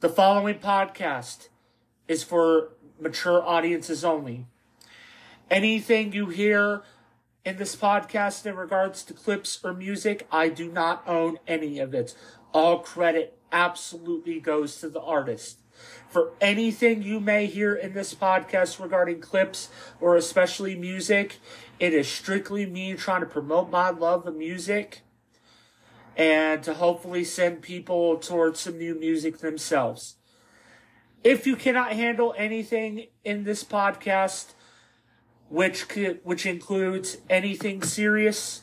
The following podcast is for mature audiences only. Anything you hear in this podcast in regards to clips or music, I do not own any of it. All credit absolutely goes to the artist. For anything you may hear in this podcast regarding clips or especially music, it is strictly me trying to promote my love of music and to hopefully send people towards some new music themselves. If you cannot handle anything in this podcast, which could, which includes anything serious,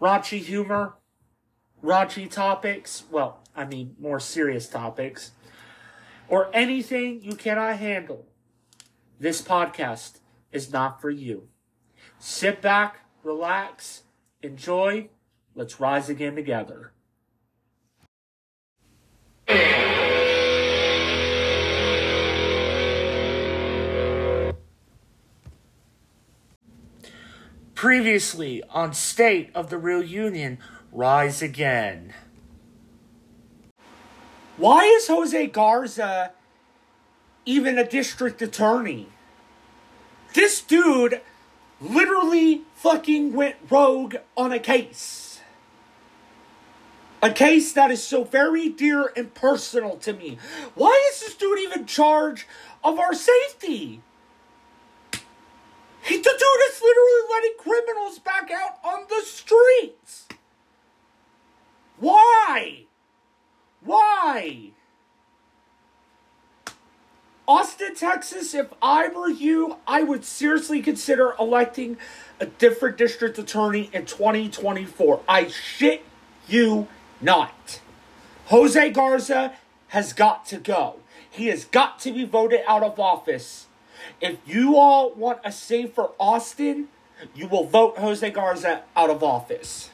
raunchy humor, raunchy topics, well, I mean more serious topics, or anything you cannot handle, this podcast is not for you. Sit back, relax, enjoy, Let's rise again together. Previously on State of the Real Union, Rise Again. Why is Jose Garza even a district attorney? This dude literally fucking went rogue on a case a case that is so very dear and personal to me. Why is this dude even charge of our safety? He, the dude is literally letting criminals back out on the streets. Why? Why? Austin, Texas, if I were you, I would seriously consider electing a different district attorney in 2024. I shit you not. Jose Garza has got to go. He has got to be voted out of office. If you all want a safer Austin, you will vote Jose Garza out of office.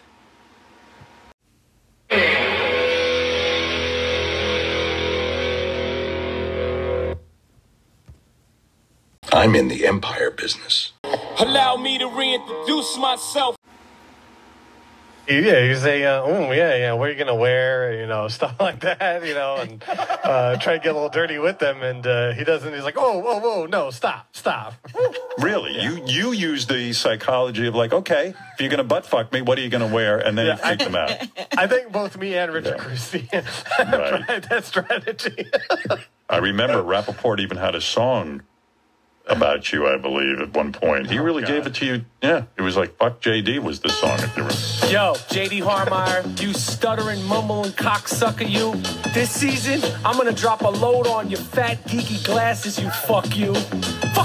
I'm in the empire business. Allow me to reintroduce myself. Yeah, you say, uh, oh yeah, yeah, what are you gonna wear? You know, stuff like that. You know, and uh, try to get a little dirty with them, and uh, he doesn't. He's like, oh, whoa, whoa, no, stop, stop. Really, yeah. you you use the psychology of like, okay, if you're gonna butt fuck me, what are you gonna wear, and then yeah, you freak I, them out. I think both me and Richard yeah. Christy right. that strategy. I remember Rappaport even had a song about you, I believe, at one point. He oh, really God. gave it to you. Yeah, it was like "Fuck JD" was the song. If you remember. Yo, JD Harmeyer, you stuttering, mumbling cocksucker, you. This season, I'm gonna drop a load on your fat geeky glasses. You fuck you.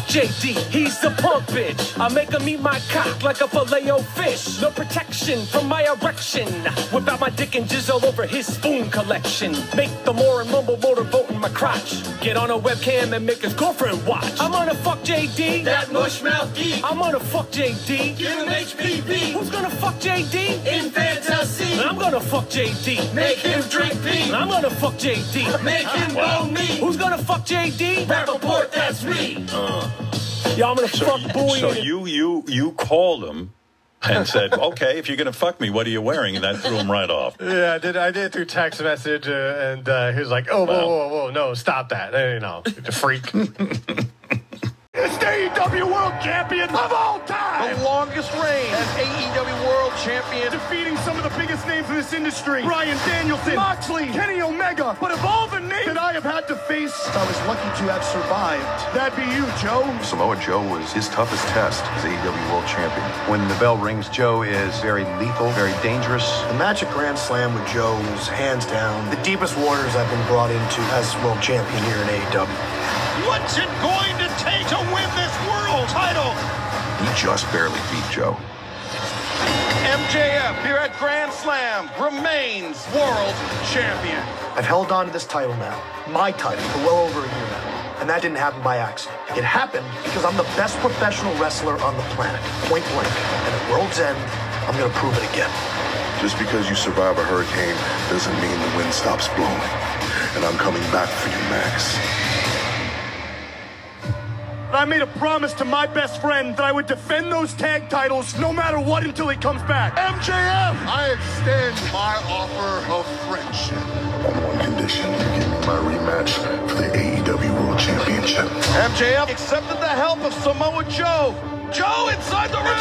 JD, he's the punk bitch. I make him eat my cock like a filet o fish. No protection from my erection. Whip out my dick and jizzle over his spoon collection. Make the more and mumble motorboat in my crotch. Get on a webcam and make his girlfriend watch. I'm gonna fuck JD. That mushmouth geek. I'm gonna fuck JD. Give him HPV. Who's gonna fuck JD? In fantasy. I'm gonna fuck JD. Make him drink pee. I'm gonna fuck JD. Make him wow. me. Who's gonna fuck JD? Rappaport, that's me. Uh. Yeah, I'm gonna so, fuck boy. So you you you called him and said, "Okay, if you're gonna fuck me, what are you wearing?" And that threw him right off. Yeah, I did. I did through text message, uh, and uh, he was like, "Oh, wow. whoa, whoa, whoa, no, stop that! You know, the freak." It's the AEW World Champion of all time. The longest reign as AEW World Champion. Defeating some of the biggest names in this industry. Bryan Danielson, Moxley, Kenny Omega. But of all the names that I have had to face, I was lucky to have survived. That'd be you, Joe. Samoa Joe was his toughest test as AEW World Champion. When the bell rings, Joe is very lethal, very dangerous. The match at Grand Slam with Joe was hands down the deepest waters I've been brought into as world champion here in AEW. What's it going to take to win this world title? He just barely beat Joe. MJF here at Grand Slam remains world champion. I've held on to this title now, my title, for well over a year now. And that didn't happen by accident. It happened because I'm the best professional wrestler on the planet, point blank. And at World's End, I'm going to prove it again. Just because you survive a hurricane doesn't mean the wind stops blowing. And I'm coming back for you, Max. I made a promise to my best friend that I would defend those tag titles no matter what until he comes back. MJF! I extend my offer of friendship. On one condition, you give me my rematch for the AEW World Championship. MJF accepted the help of Samoa Joe. Joe inside the ring.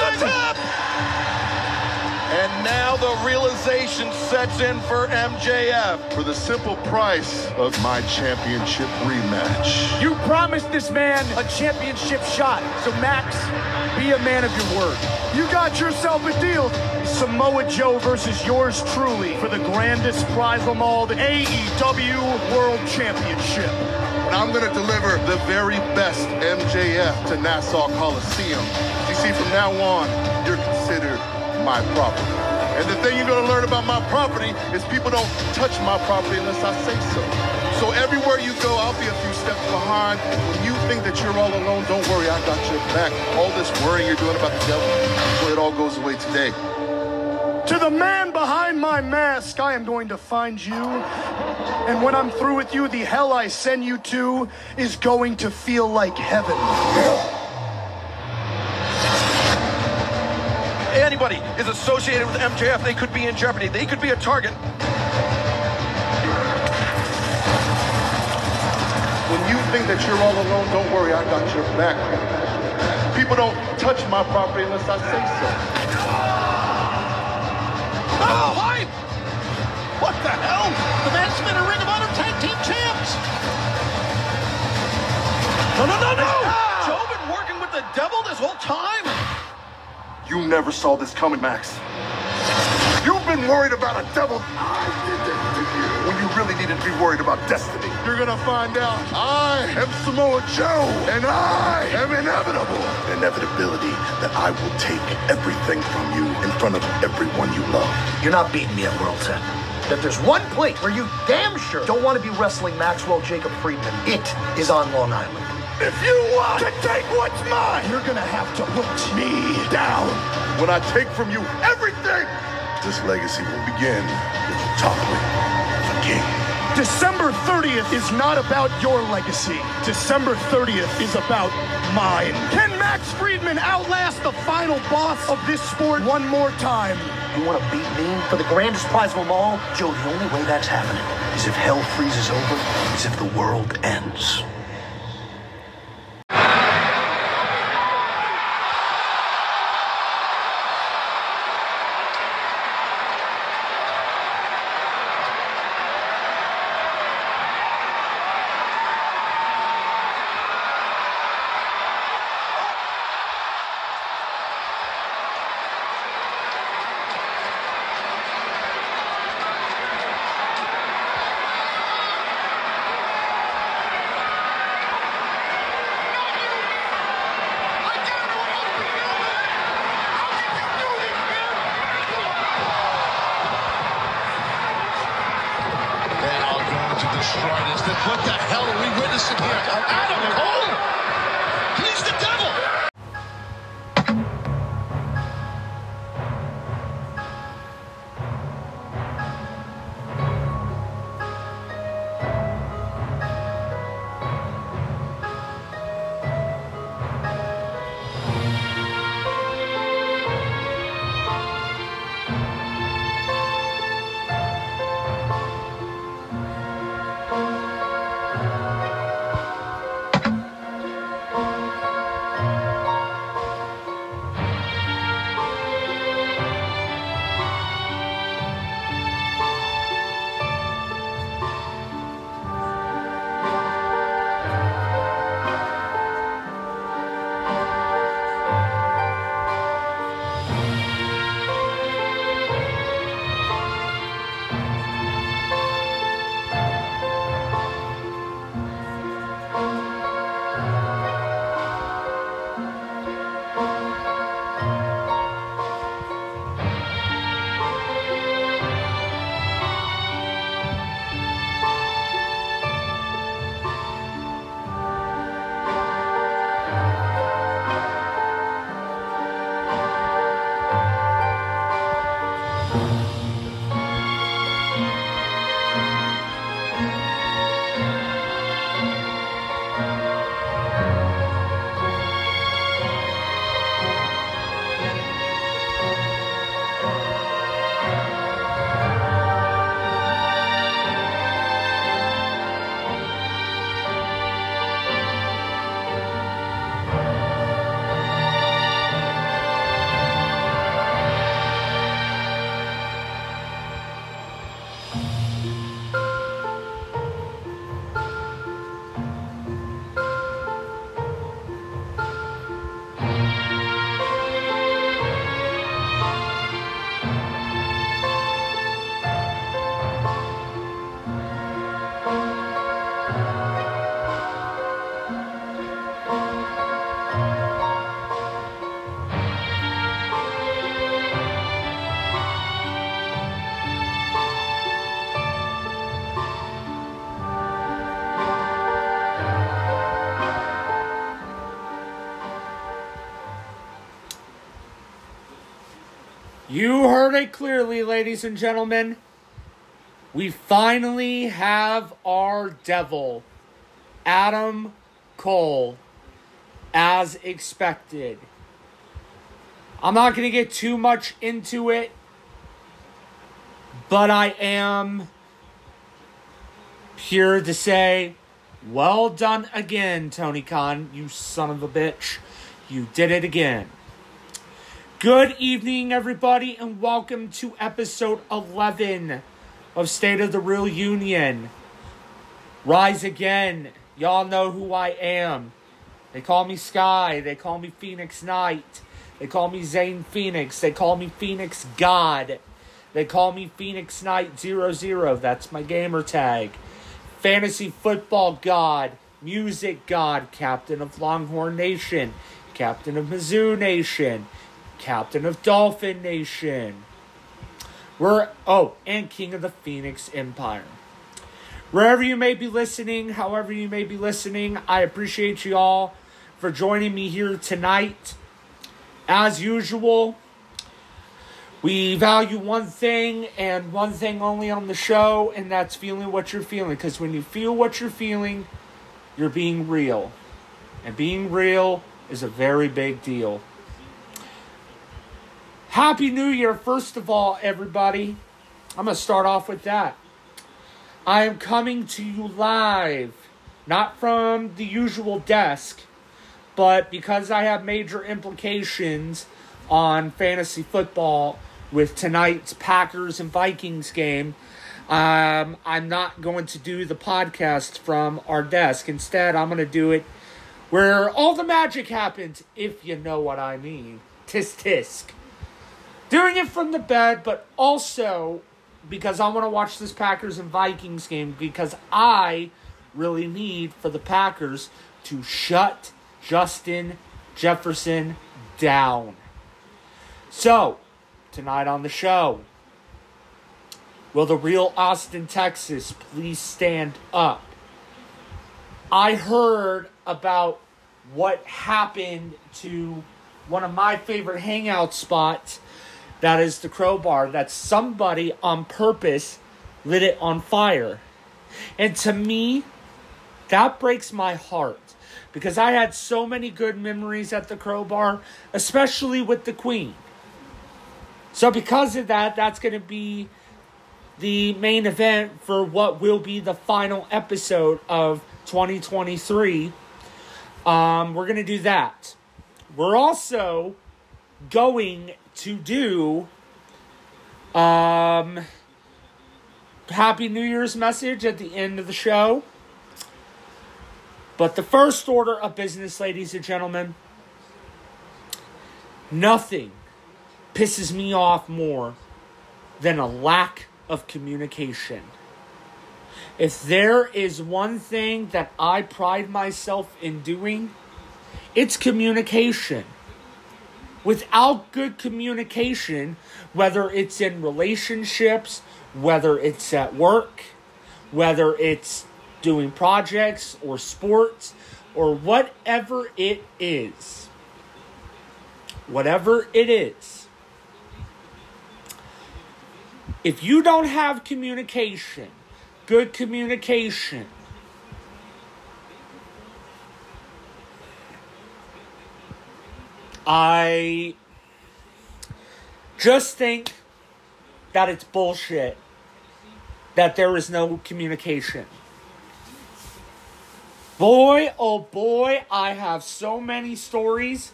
And now the realization sets in for MJF. For the simple price of my championship rematch. You promised this man a championship shot. So, Max, be a man of your word. You got yourself a deal. Samoa Joe versus yours truly for the grandest prize of them all, the AEW World Championship. And I'm going to deliver the very best MJF to Nassau Coliseum. You see, from now on, you're considered my property. And the thing you're going to learn about my property is people don't touch my property unless I say so. So everywhere you go, I'll be a few steps behind. When you think that you're all alone, don't worry, I got your back. All this worrying you're doing about the devil, well, it all goes away today. To the man behind my mask, I am going to find you. And when I'm through with you, the hell I send you to is going to feel like heaven. Anybody is associated with MJF, they could be in jeopardy. They could be a target. When you think that you're all alone, don't worry, I got your back. People don't touch my property unless I say so. Oh, hype! What the hell? The man's been a Ring of Honor Tag Team Champs. No, no, no, no! Joe been working with the devil this whole time. You never saw this coming, Max. You've been worried about a devil. I did this to you. When you really needed to be worried about destiny. You're gonna find out I am Samoa Joe, and I am inevitable. Inevitability that I will take everything from you in front of everyone you love. You're not beating me at World's End. That there's one place where you damn sure don't want to be wrestling Maxwell Jacob Friedman. It is on Long Island. If you want to take what's mine, You're gonna have to put me down. When I take from you everything, this legacy will begin with the toppling of a king. December 30th is not about your legacy. December 30th is about mine. Can Max Friedman outlast the final boss of this sport one more time? You want to beat me for the grandest prize of them all? Joe, the only way that's happening is if hell freezes over, is if the world ends. You heard it clearly, ladies and gentlemen. We finally have our devil, Adam Cole, as expected. I'm not going to get too much into it, but I am here to say, well done again, Tony Khan, you son of a bitch. You did it again. Good evening, everybody, and welcome to episode 11 of State of the Real Union. Rise again. Y'all know who I am. They call me Sky. They call me Phoenix Knight. They call me Zane Phoenix. They call me Phoenix God. They call me Phoenix Knight 00. That's my gamer tag. Fantasy Football God. Music God. Captain of Longhorn Nation. Captain of Mizzou Nation. Captain of Dolphin Nation. We're oh, and King of the Phoenix Empire. Wherever you may be listening, however you may be listening, I appreciate you all for joining me here tonight. As usual, we value one thing and one thing only on the show, and that's feeling what you're feeling. Because when you feel what you're feeling, you're being real. And being real is a very big deal. Happy New Year, first of all, everybody. I'm going to start off with that. I am coming to you live, not from the usual desk, but because I have major implications on fantasy football with tonight's Packers and Vikings game, um, I'm not going to do the podcast from our desk. Instead, I'm going to do it where all the magic happens, if you know what I mean. Tisk tisk. Doing it from the bed, but also because I want to watch this Packers and Vikings game because I really need for the Packers to shut Justin Jefferson down. So, tonight on the show, will the real Austin, Texas please stand up? I heard about what happened to one of my favorite hangout spots that is the crowbar that somebody on purpose lit it on fire. And to me, that breaks my heart because I had so many good memories at the crowbar, especially with the Queen. So, because of that, that's going to be the main event for what will be the final episode of 2023. Um, we're going to do that. We're also going to do um happy new year's message at the end of the show. But the first order of business ladies and gentlemen nothing pisses me off more than a lack of communication. If there is one thing that i pride myself in doing it's communication without good communication, whether it's in relationships, whether it's at work, whether it's doing projects or sports, or whatever it is, whatever it is, if you don't have communication, good communication, I just think that it's bullshit that there is no communication. Boy, oh boy, I have so many stories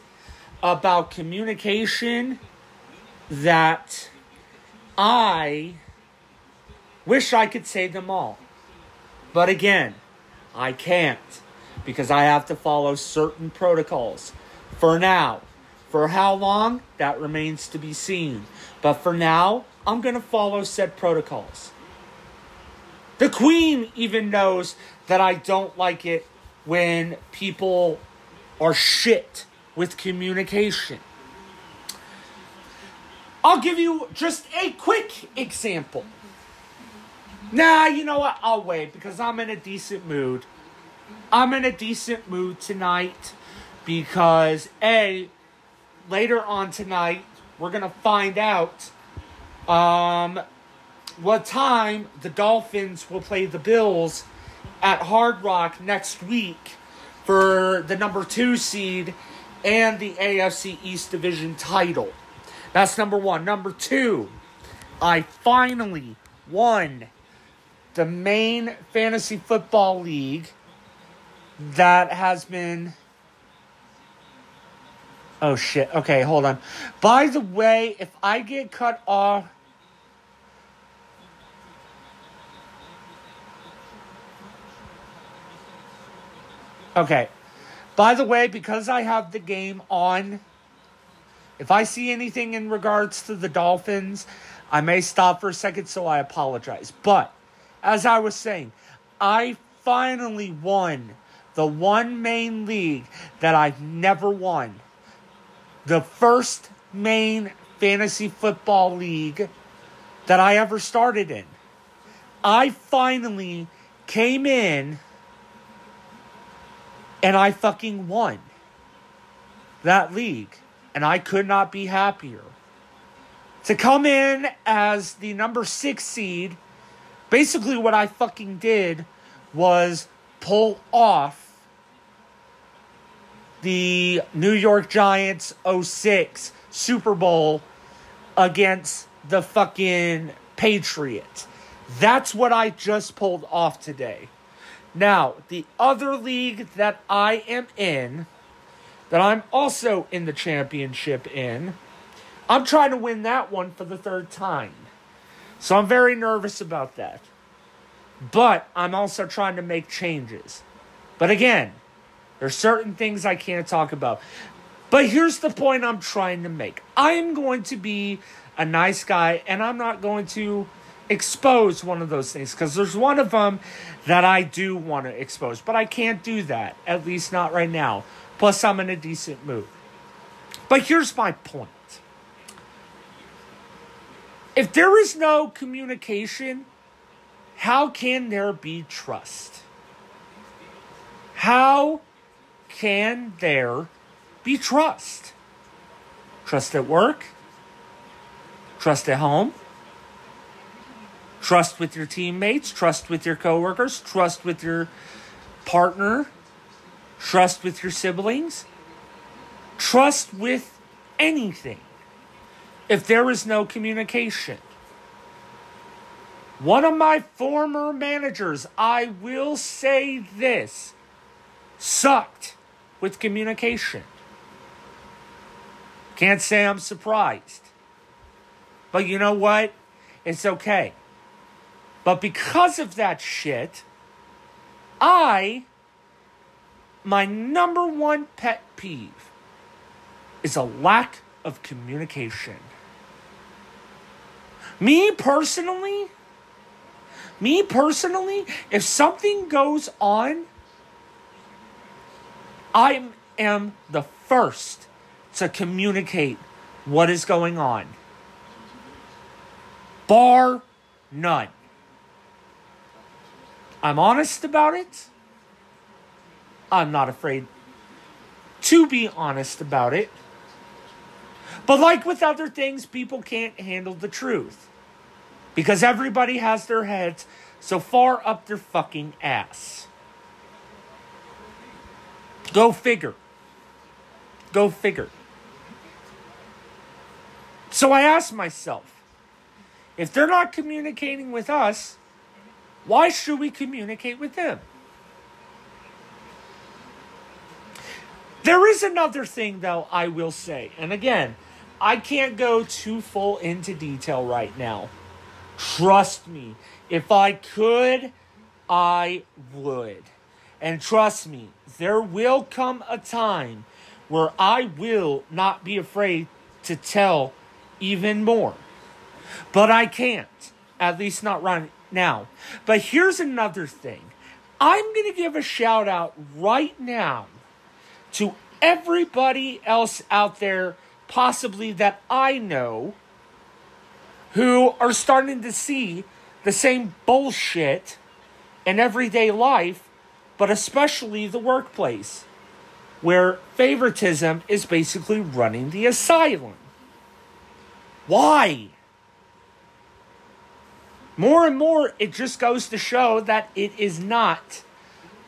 about communication that I wish I could say them all. But again, I can't because I have to follow certain protocols. For now, for how long? That remains to be seen. But for now, I'm going to follow said protocols. The Queen even knows that I don't like it when people are shit with communication. I'll give you just a quick example. Nah, you know what? I'll wait because I'm in a decent mood. I'm in a decent mood tonight because A, later on tonight, we're gonna find out um, what time the Dolphins will play the Bills at Hard Rock next week for the number two seed and the AFC East Division title. That's number one. Number two, I finally won the main fantasy football league that has been. Oh shit. Okay, hold on. By the way, if I get cut off. Okay. By the way, because I have the game on, if I see anything in regards to the Dolphins, I may stop for a second, so I apologize. But as I was saying, I finally won the one main league that I've never won. The first main fantasy football league that I ever started in. I finally came in and I fucking won that league. And I could not be happier. To come in as the number six seed, basically what I fucking did was pull off the New York Giants 06 Super Bowl against the fucking Patriots. That's what I just pulled off today. Now, the other league that I am in, that I'm also in the championship in, I'm trying to win that one for the third time. So I'm very nervous about that. But I'm also trying to make changes. But again, there's certain things I can't talk about. But here's the point I'm trying to make. I'm going to be a nice guy and I'm not going to expose one of those things because there's one of them that I do want to expose, but I can't do that, at least not right now. Plus, I'm in a decent mood. But here's my point if there is no communication, how can there be trust? How can there be trust? Trust at work? Trust at home? Trust with your teammates, trust with your coworkers, trust with your partner, trust with your siblings, trust with anything if there is no communication. One of my former managers, I will say this, sucked with communication. Can't say I'm surprised. But you know what? It's okay. But because of that shit, I, my number one pet peeve is a lack of communication. Me personally, me personally, if something goes on, I am the first to communicate what is going on. Bar none. I'm honest about it. I'm not afraid to be honest about it. But like with other things, people can't handle the truth. Because everybody has their heads so far up their fucking ass. Go figure. Go figure. So I asked myself if they're not communicating with us, why should we communicate with them? There is another thing, though, I will say. And again, I can't go too full into detail right now. Trust me, if I could, I would. And trust me, there will come a time where I will not be afraid to tell even more. But I can't, at least not right now. But here's another thing I'm going to give a shout out right now to everybody else out there, possibly that I know, who are starting to see the same bullshit in everyday life, but especially the workplace, where favoritism is basically running the asylum. Why? More and more, it just goes to show that it is not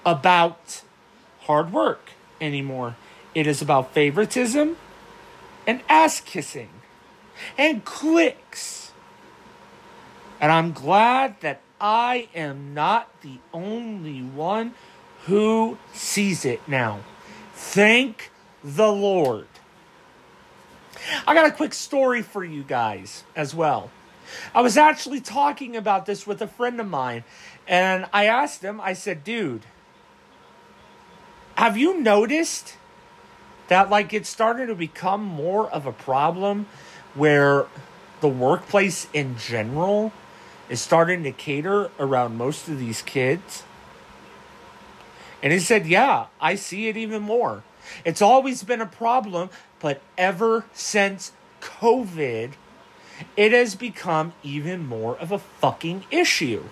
about hard work anymore. It is about favoritism and ass kissing and clicks. And I'm glad that I am not the only one who sees it now. Thank the Lord. I got a quick story for you guys as well. I was actually talking about this with a friend of mine, and I asked him, I said, dude, have you noticed that like it's starting to become more of a problem where the workplace in general is starting to cater around most of these kids? And he said, Yeah, I see it even more. It's always been a problem, but ever since COVID, it has become even more of a fucking issue.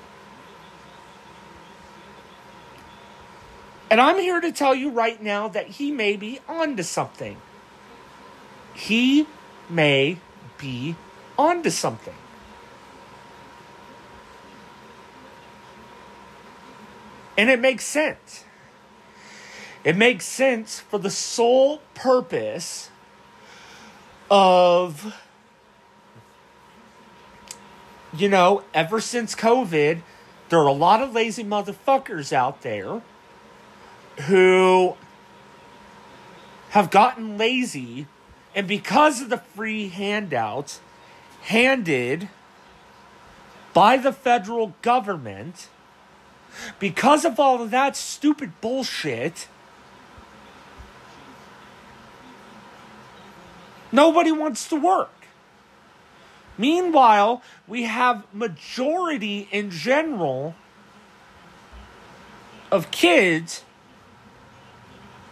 And I'm here to tell you right now that he may be onto something. He may be onto something. And it makes sense. It makes sense for the sole purpose of, you know, ever since COVID, there are a lot of lazy motherfuckers out there who have gotten lazy and because of the free handouts handed by the federal government, because of all of that stupid bullshit, nobody wants to work. Meanwhile, we have majority in general of kids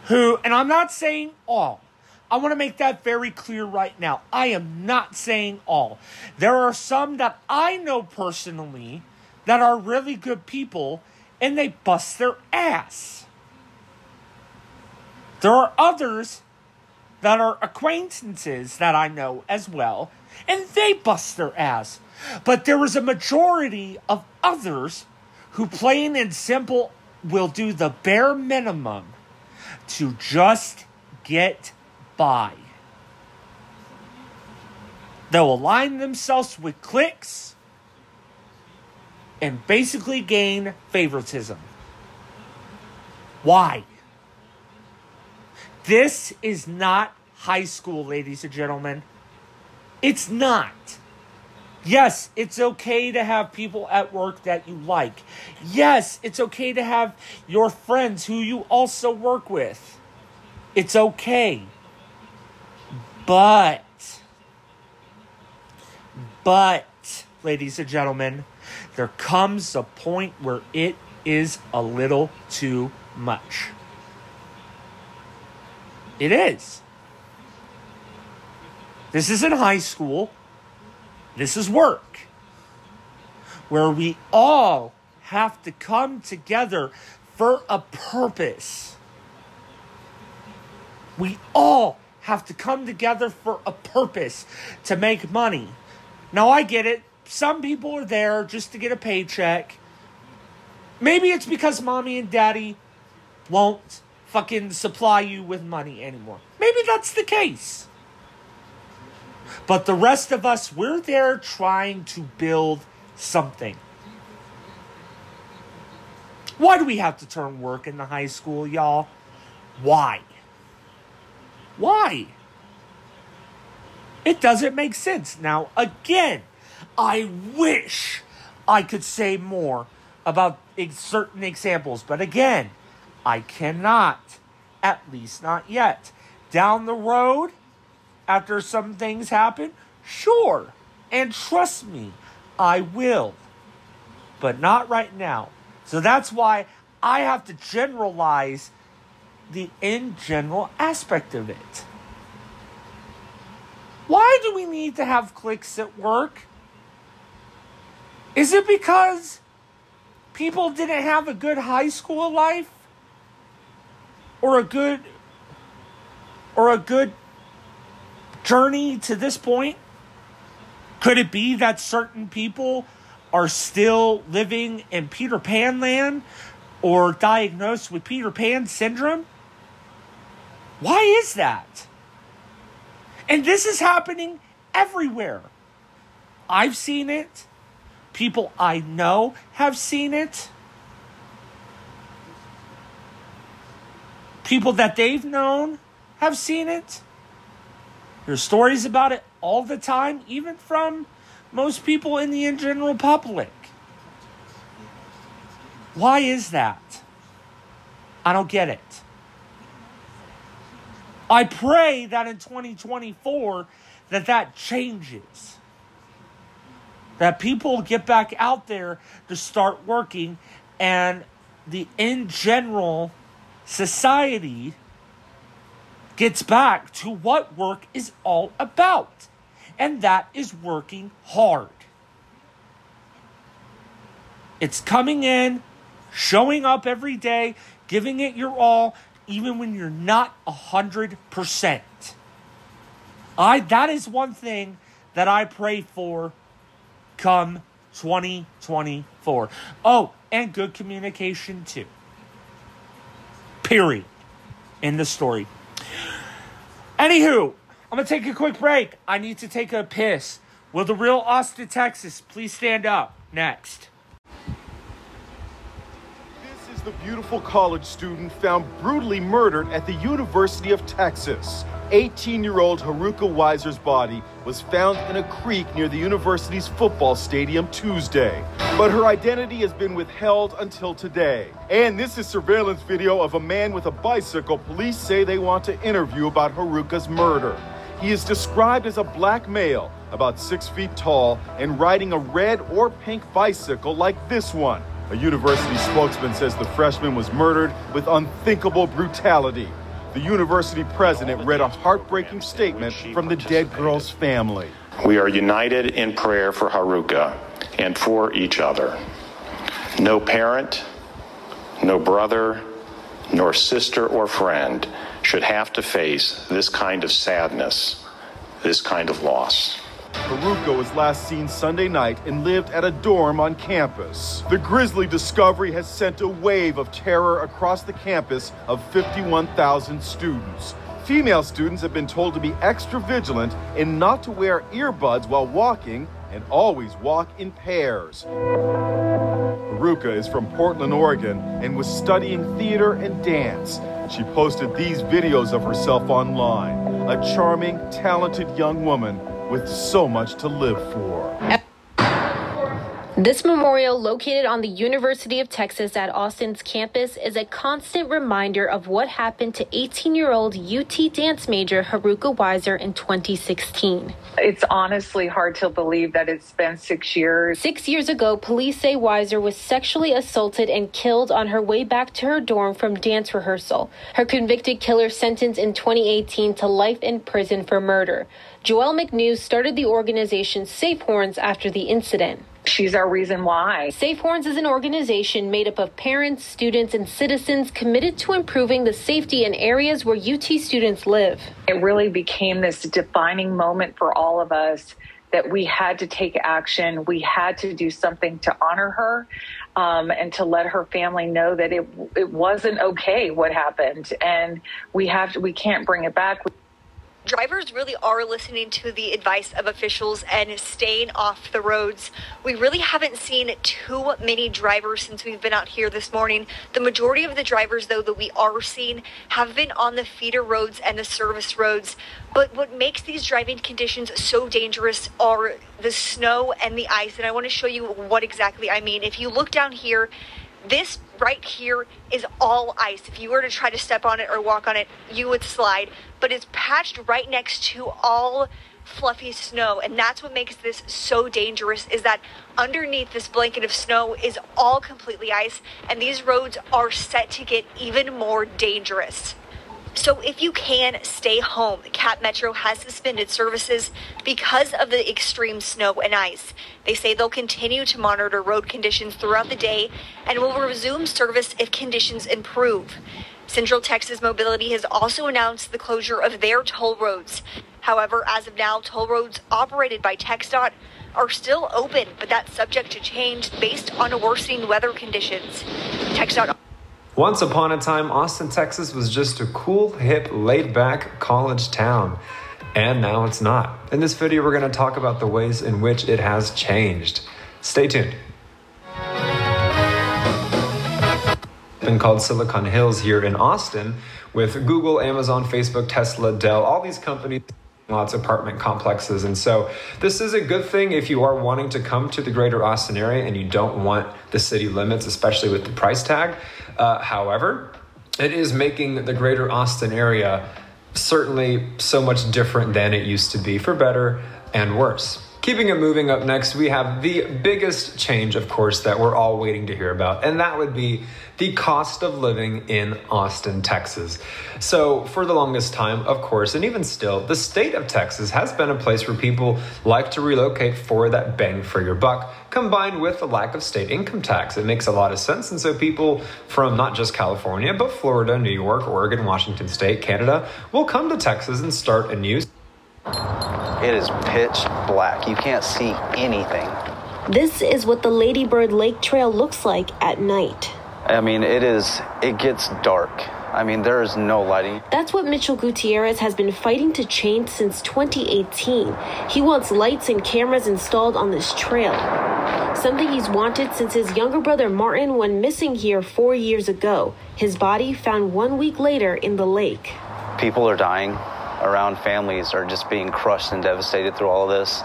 who, and I'm not saying all, I want to make that very clear right now. I am not saying all. There are some that I know personally that are really good people and they bust their ass. There are others that are acquaintances that I know as well and they bust their ass. But there is a majority of others who, plain and simple, will do the bare minimum to just get by. They'll align themselves with cliques and basically gain favoritism. Why? This is not high school, ladies and gentlemen. It's not. Yes, it's okay to have people at work that you like. Yes, it's okay to have your friends who you also work with. It's okay. But, but, ladies and gentlemen, there comes a point where it is a little too much. It is. This isn't high school. This is work. Where we all have to come together for a purpose. We all have to come together for a purpose to make money. Now, I get it. Some people are there just to get a paycheck. Maybe it's because mommy and daddy won't fucking supply you with money anymore. Maybe that's the case. But the rest of us, we're there trying to build something. Why do we have to turn work in the high school, y'all? Why? Why? It doesn't make sense. Now, again, I wish I could say more about certain examples, but again, I cannot. At least not yet. Down the road, after some things happen, sure. And trust me, I will. But not right now. So that's why I have to generalize the in general aspect of it. Why do we need to have cliques at work? Is it because people didn't have a good high school life? Or a good or a good journey to this point? Could it be that certain people are still living in Peter Pan land or diagnosed with Peter Pan syndrome? Why is that? And this is happening everywhere. I've seen it. People I know have seen it. People that they've known have seen it. There's stories about it all the time, even from most people in the in general public. Why is that? I don't get it. I pray that in 2024 that that changes. That people get back out there to start working and the in general society gets back to what work is all about. And that is working hard. It's coming in, showing up every day, giving it your all, even when you're not a hundred percent. I that is one thing that I pray for come 2024. Oh, and good communication too. Period. In the story. Anywho, I'm gonna take a quick break. I need to take a piss. Will the real Austin, Texas please stand up? Next. This is the beautiful college student found brutally murdered at the University of Texas. 18 year old Haruka Weiser's body was found in a creek near the university's football stadium Tuesday. But her identity has been withheld until today. And this is surveillance video of a man with a bicycle police say they want to interview about Haruka's murder. He is described as a black male, about six feet tall, and riding a red or pink bicycle like this one. A university spokesman says the freshman was murdered with unthinkable brutality. The university president read a heartbreaking statement from the dead girl's family. We are united in prayer for Haruka and for each other. No parent, no brother, nor sister or friend should have to face this kind of sadness, this kind of loss. Haruka was last seen Sunday night and lived at a dorm on campus. The grisly discovery has sent a wave of terror across the campus of 51,000 students. Female students have been told to be extra vigilant and not to wear earbuds while walking and always walk in pairs. Haruka is from Portland, Oregon, and was studying theater and dance. She posted these videos of herself online. A charming, talented young woman with so much to live for. This memorial, located on the University of Texas at Austin's campus, is a constant reminder of what happened to 18 year old UT dance major Haruka Weiser in 2016. It's honestly hard to believe that it's been six years. Six years ago, police say Weiser was sexually assaulted and killed on her way back to her dorm from dance rehearsal. Her convicted killer sentenced in 2018 to life in prison for murder. Joell McNew started the organization Safe Horns after the incident. She's our reason why. Safe Horns is an organization made up of parents, students, and citizens committed to improving the safety in areas where UT students live. It really became this defining moment for all of us that we had to take action. We had to do something to honor her um, and to let her family know that it it wasn't okay what happened, and we have to, we can't bring it back drivers really are listening to the advice of officials and staying off the roads. We really haven't seen too many drivers since we've been out here this morning. The majority of the drivers, though, that we are seeing have been on the feeder roads and the service roads. But what makes these driving conditions so dangerous are the snow and the ice. And I want to show you what exactly I mean. If you look down here, this right here is all ice. If you were to try to step on it or walk on it, you would slide. But it's patched right next to all fluffy snow and that's what makes this so dangerous is that underneath this blanket of snow is all completely ice and these roads are set to get even more dangerous so if you can stay home, Cap Metro has suspended services because of the extreme snow and ice. They say they'll continue to monitor road conditions throughout the day and will resume service if conditions improve. Central Texas Mobility has also announced the closure of their toll roads. However, as of now, toll roads operated by TxDOT are still open, but that's subject to change based on worsening weather conditions. TxDOT Once upon a time, Austin, Texas was just a cool, hip, laid back college town. And now it's not. In this video, we're going to talk about the ways in which it has changed. Stay tuned. Been called Silicon Hills here in Austin with Google, Amazon, Facebook, Tesla, Dell, all these companies lots of apartment complexes. And so this is a good thing if you are wanting to come to the greater Austin area and you don't want the city limits, especially with the price tag. Uh, however, it is making the greater Austin area certainly so much different than it used to be, for better and worse. Keeping it moving up next, we have the biggest change, of course, that we're all waiting to hear about, and that would be the cost of living in Austin, Texas. So, for the longest time, of course, and even still, the state of Texas has been a place where people like to relocate for that bang for your buck, combined with the lack of state income tax. It makes a lot of sense, and so people from not just California, but Florida, New York, Oregon, Washington State, Canada will come to Texas and start a new it is pitch black. You can't see anything. This is what the Ladybird Lake Trail looks like at night. I mean, it is, it gets dark. I mean, there is no lighting. That's what Mitchell Gutierrez has been fighting to change since 2018. He wants lights and cameras installed on this trail. Something he's wanted since his younger brother Martin went missing here four years ago. His body found one week later in the lake. People are dying around families are just being crushed and devastated through all of this,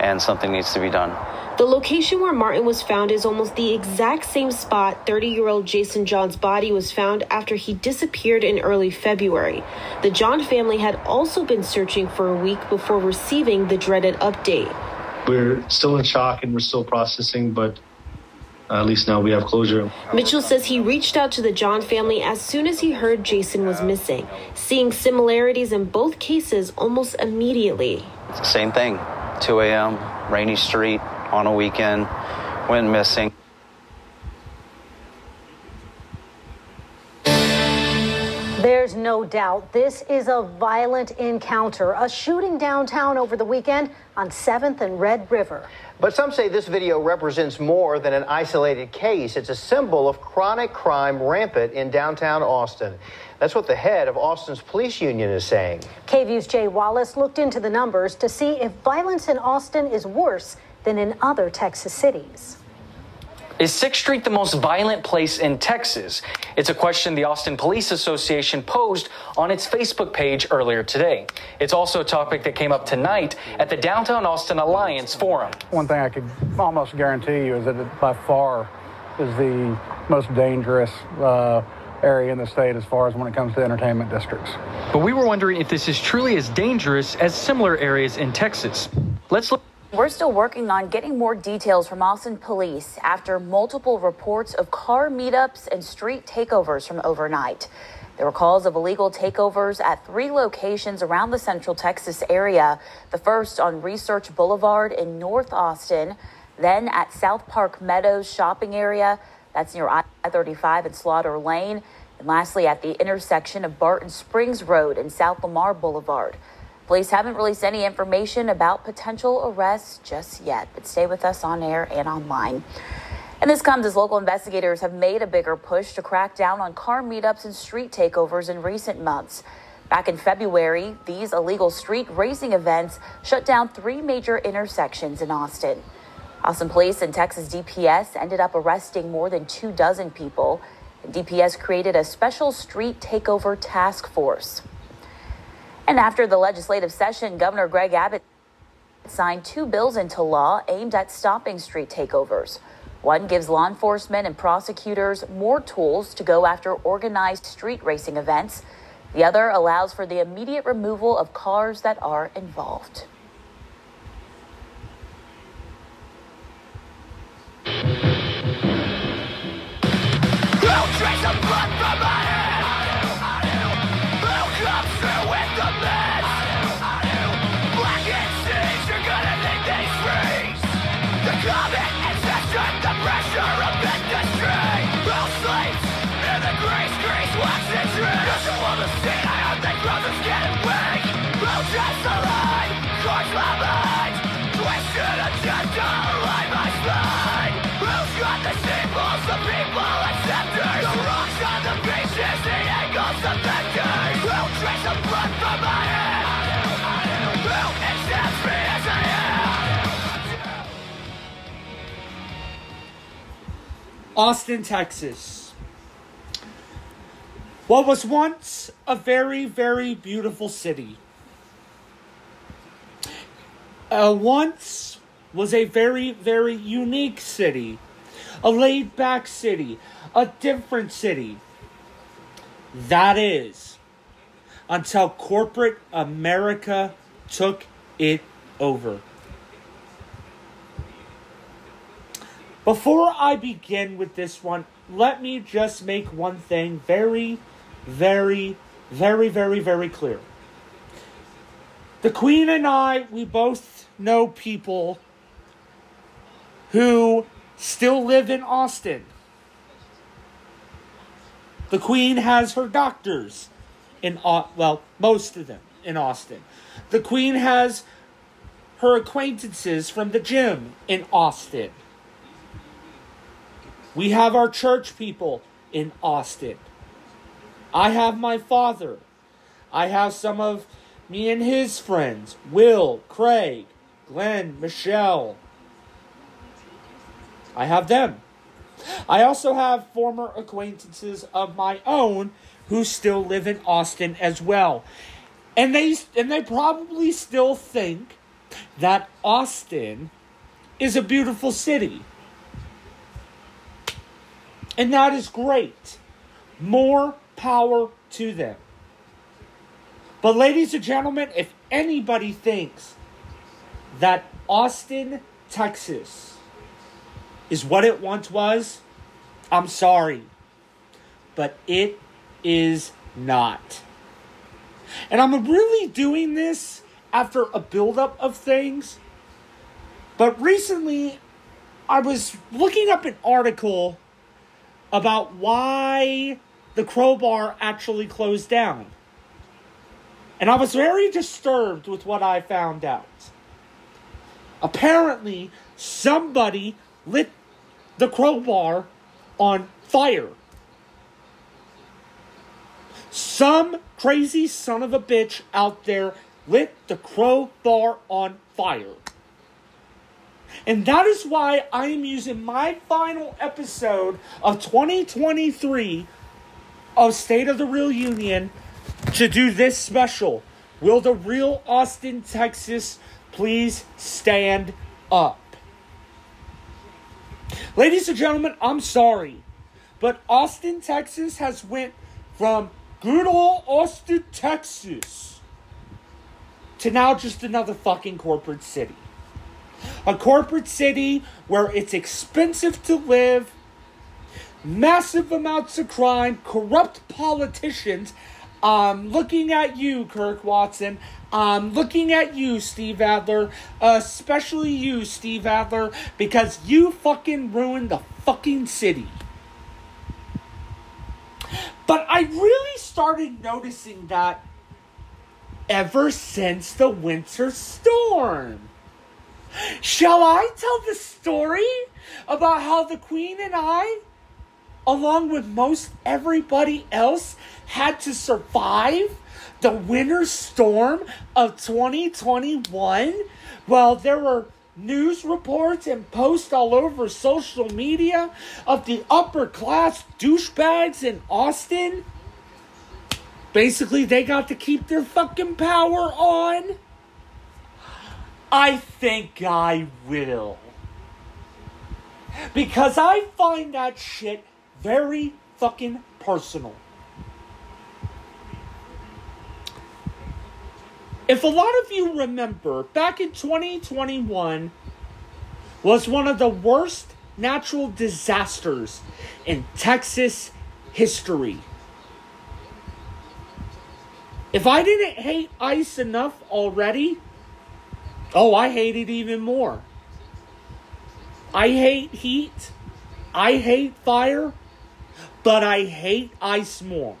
and something needs to be done. The location where Martin was found is almost the exact same spot 30 year old Jason John's body was found after he disappeared in early February. The John family had also been searching for a week before receiving the dreaded update. We're still in shock and we're still processing, but at least now we have closure. Mitchell says he reached out to the John family as soon as he heard Jason was missing, seeing similarities in both cases almost immediately. Same thing 2 a.m., Rainey Street on a weekend, went missing. There's no doubt this is a violent encounter, a shooting downtown over the weekend on 7th and Red River. But some say this video represents more than an isolated case. It's a symbol of chronic crime rampant in downtown Austin. That's what the head of Austin's police union is saying. KVUE's Jay Wallace looked into the numbers to see if violence in Austin is worse than in other Texas cities. Is 6th Street the most violent place in Texas? It's a question the Austin Police Association posed on its Facebook page earlier today. It's also a topic that came up tonight at the Downtown Austin Alliance Forum. One thing I could almost guarantee you is that it by far is the most dangerous uh, area in the state as far as when it comes to entertainment districts. But we were wondering if this is truly as dangerous as similar areas in Texas. Let's look. We're still working on getting more details from Austin police after multiple reports of car meetups and street takeovers from overnight. There were calls of illegal takeovers at three locations around the central Texas area. The first on Research Boulevard in North Austin, then at South Park Meadows shopping area, that's near I 35 and Slaughter Lane, and lastly at the intersection of Barton Springs Road and South Lamar Boulevard. Police haven't released any information about potential arrests just yet, but stay with us on air and online. And this comes as local investigators have made a bigger push to crack down on car meetups and street takeovers in recent months. Back in February, these illegal street racing events shut down three major intersections in Austin. Austin police and Texas DPS ended up arresting more than two dozen people. DPS created a special street takeover task force. And after the legislative session, Governor Greg Abbott signed two bills into law aimed at stopping street takeovers. One gives law enforcement and prosecutors more tools to go after organized street racing events. The other allows for the immediate removal of cars that are involved. Austin, Texas. What was once a very, very beautiful city. Uh, once was a very, very unique city, a laid back city, a different city. That is until corporate America took it over. Before I begin with this one, let me just make one thing very, very, very, very, very clear. The Queen and I, we both know people who still live in Austin. The Queen has her doctors in well, most of them in Austin. The Queen has her acquaintances from the gym in Austin. We have our church people in Austin. I have my father. I have some of me and his friends Will, Craig, Glenn, Michelle. I have them. I also have former acquaintances of my own who still live in Austin as well. And they and they probably still think that Austin is a beautiful city. And that is great. More power to them. But, ladies and gentlemen, if anybody thinks that Austin, Texas is what it once was, I'm sorry. But it is not. And I'm really doing this after a buildup of things. But recently, I was looking up an article about why the crowbar actually closed down. And I was very disturbed with what I found out. Apparently, somebody lit the crowbar on fire. Some crazy son of a bitch out there lit the crowbar on fire. And that is why I am using my final episode of 2023 of State of the Real Union to do this special. Will the real Austin, Texas please stand up? Ladies and gentlemen, I'm sorry, but Austin, Texas has went from good old Austin, Texas to now just another fucking corporate city. A corporate city where it's expensive to live, massive amounts of crime, corrupt politicians. Um, looking at you, Kirk Watson. Um, looking at you, Steve Adler. especially you, Steve Adler, because you fucking ruined the fucking city. But I really started noticing that ever since the winter storm. Shall I tell the story about how the Queen and I, along with most everybody else, had to survive the winter storm of 2021? Well, there were news reports and posts all over social media of the upper class douchebags in Austin. Basically, they got to keep their fucking power on. I think I will. Because I find that shit very fucking personal. If a lot of you remember, back in 2021 was one of the worst natural disasters in Texas history. If I didn't hate ice enough already, oh, I hate it even more. I hate heat. I hate fire. But I hate ice more.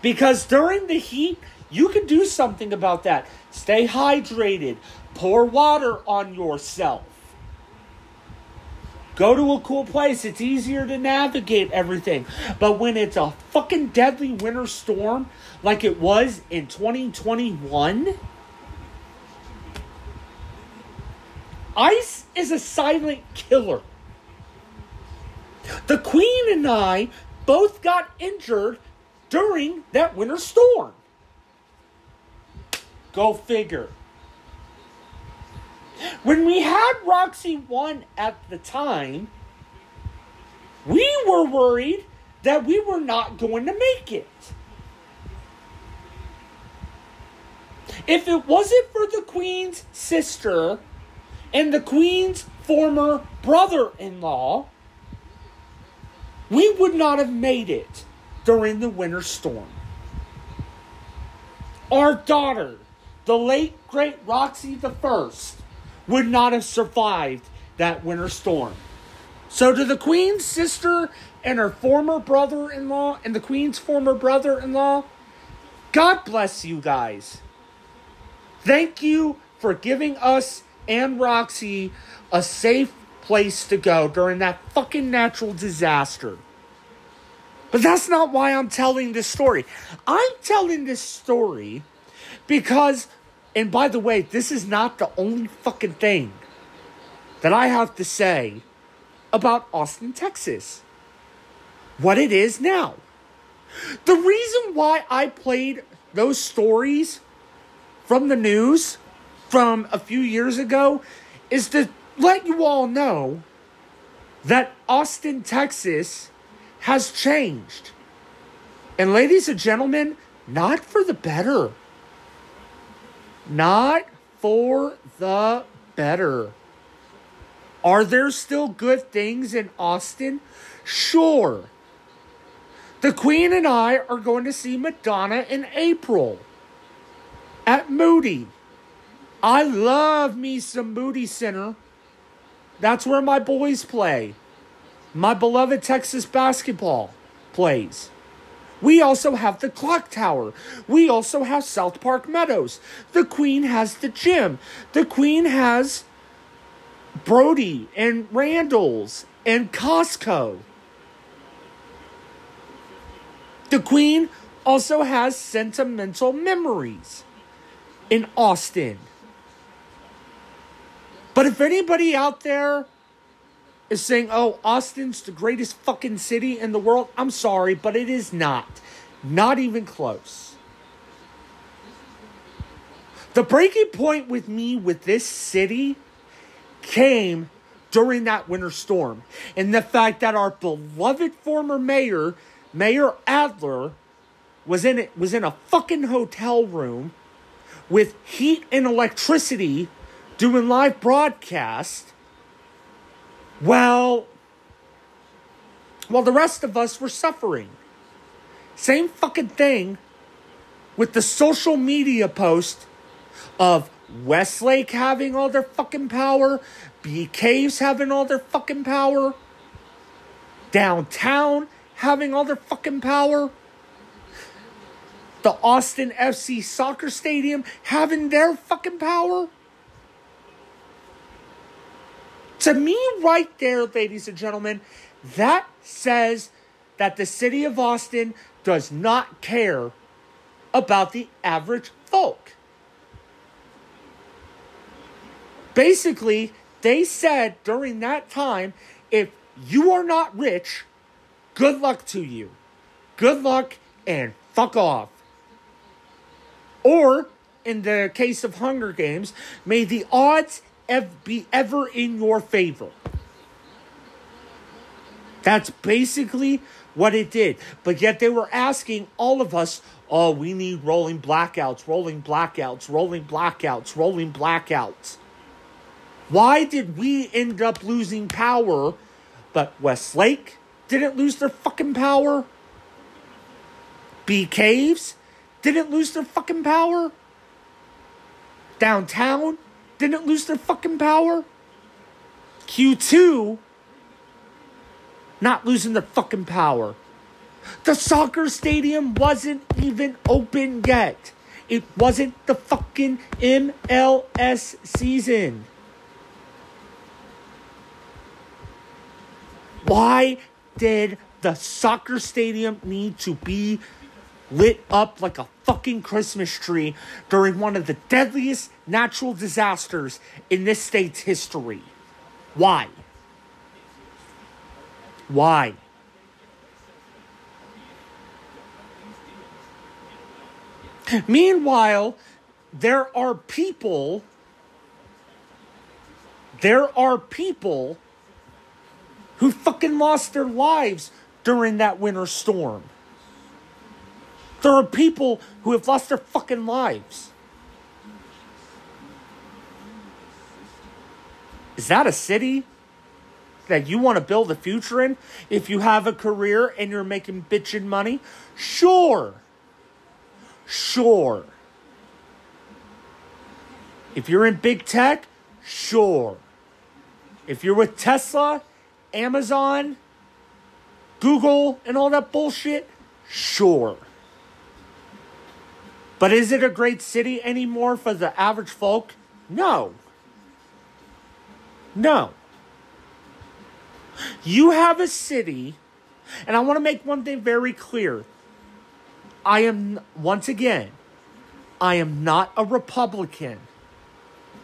Because during the heat, you can do something about that. Stay hydrated. Pour water on yourself. Go to a cool place. It's easier to navigate everything. But when it's a fucking deadly winter storm like it was in 2021, ice is a silent killer. The Queen and I both got injured during that winter storm. Go figure. When we had Roxy 1 at the time, we were worried that we were not going to make it. If it wasn't for the Queen's sister and the Queen's former brother in law, we would not have made it during the winter storm. Our daughter, the late great Roxy First, would not have survived that winter storm. So, to the Queen's sister and her former brother in law and the Queen's former brother in law, God bless you guys. Thank you for giving us and Roxy a safe place to go during that fucking natural disaster. But that's not why I'm telling this story. I'm telling this story because, and by the way, this is not the only fucking thing that I have to say about Austin, Texas. What it is now. The reason why I played those stories from the news from a few years ago is to let you all know that Austin, Texas has changed. And ladies and gentlemen, not for the better. Not for the better. Are there still good things in Austin? Sure. The Queen and I are going to see Madonna in April at Moody. I love me some Moody Center. That's where my boys play. My beloved Texas basketball plays. We also have the clock tower. We also have South Park Meadows. The Queen has the gym. The Queen has Brody and Randall's and Costco. The Queen also has sentimental memories in Austin. But if anybody out there is saying, oh, Austin's the greatest fucking city in the world, I'm sorry, but it is not. Not even close. The breaking point with me with this city came during that winter storm. And the fact that our beloved former mayor, Mayor Adler, was in it was in a fucking hotel room with heat and electricity doing live broadcast well while the rest of us were suffering same fucking thing with the social media post of Westlake having all their fucking power, Bee Caves having all their fucking power, downtown having all their fucking power, the Austin FC soccer stadium having their fucking power. To me, right there, ladies and gentlemen, that says that the city of Austin does not care about the average folk. Basically, they said during that time if you are not rich, good luck to you. Good luck and fuck off. Or, in the case of Hunger Games, may the odds ev- be ever in your favor. That's basically what it did. But yet they were asking all of us, oh, we need rolling blackouts, rolling blackouts, rolling blackouts, rolling blackouts. Why did we end up losing power, but Westlake didn't lose their fucking power? Bee Caves didn't lose their fucking power? Downtown didn't lose their fucking power? Q2 not losing their fucking power. The soccer stadium wasn't even open yet. It wasn't the fucking MLS season. Why did the soccer stadium need to be lit up like a fucking Christmas tree during one of the deadliest natural disasters in this state's history? Why? Why? Meanwhile, there are people, there are people who fucking lost their lives during that winter storm. There are people who have lost their fucking lives. Is that a city that you want to build a future in? If you have a career and you're making bitchin' money? Sure. Sure. If you're in big tech? Sure. If you're with Tesla, Amazon, Google, and all that bullshit? Sure. But is it a great city anymore for the average folk? No. No. You have a city, and I want to make one thing very clear. I am, once again, I am not a Republican.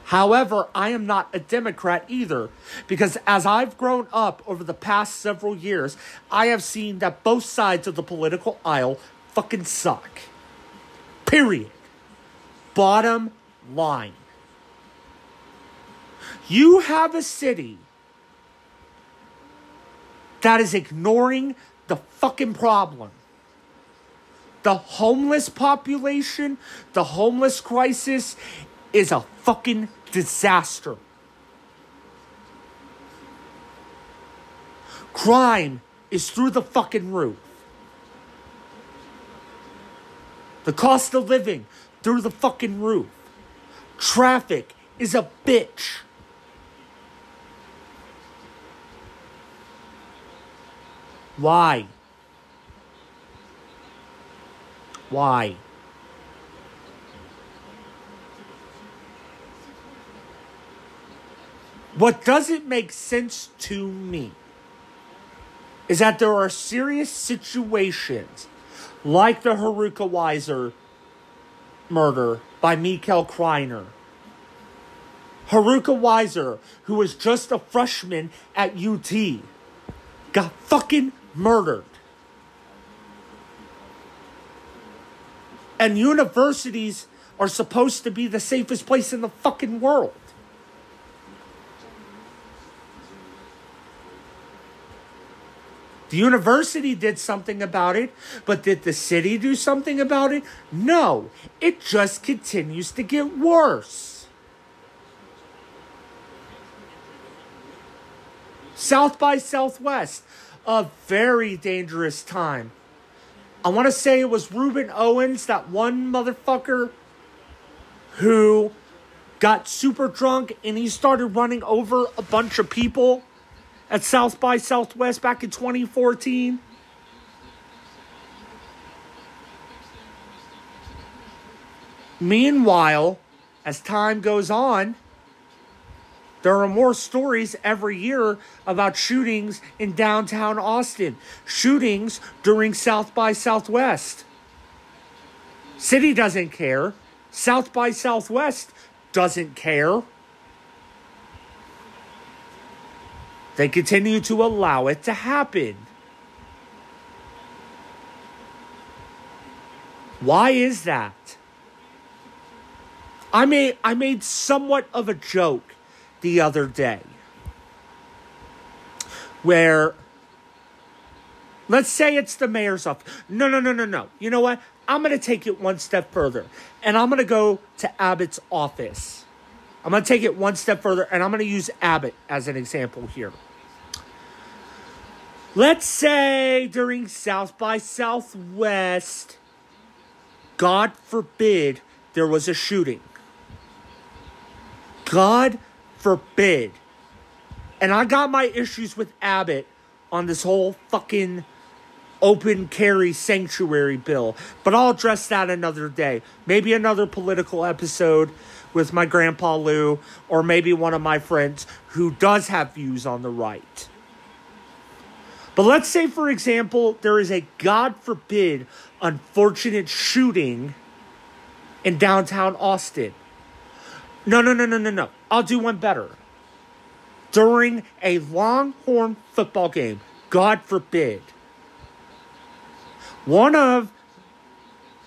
However, I am not a Democrat either, because as I've grown up over the past several years, I have seen that both sides of the political aisle fucking suck. Period. Bottom line. You have a city that is ignoring the fucking problem. The homeless population, the homeless crisis is a fucking disaster. Crime is through the fucking roof. The cost of living through the fucking roof. Traffic is a bitch. Why? Why? What doesn't make sense to me is that there are serious situations like the Haruka Weiser murder by Meechaiel Criner. Haruka Weiser, who was just a freshman at UT, got fucking murdered. And universities are supposed to be the safest place in the fucking world. The university did something about it, but did the city do something about it? No. It just continues to get worse. South by Southwest, a very dangerous time. I want to say it was Ruben Owens, that one motherfucker who got super drunk and he started running over a bunch of people at South by Southwest back in 2014. Meanwhile, as time goes on, there are more stories every year about shootings in downtown Austin, shootings during South by Southwest. City doesn't care. South by Southwest doesn't care. They continue to allow it to happen. Why is that? I made I made somewhat of a joke the other day where let's say it's the mayor's office. No, no, no, no, no. You know what? I'm going to take it one step further and I'm going to go to Abbott's office. I'm going to take it one step further and I'm going to use Abbott as an example here. Let's say during South by Southwest, God forbid there was a shooting. God forbid. And I got my issues with Abbott on this whole fucking open carry sanctuary bill, but I'll address that another day. Maybe another political episode with my grandpa Lou, or maybe one of my friends who does have views on the right. But let's say, for example, there is a God forbid unfortunate shooting in downtown Austin. No, no, no, no, no, no. I'll do one better. During a Longhorn football game, God forbid, one of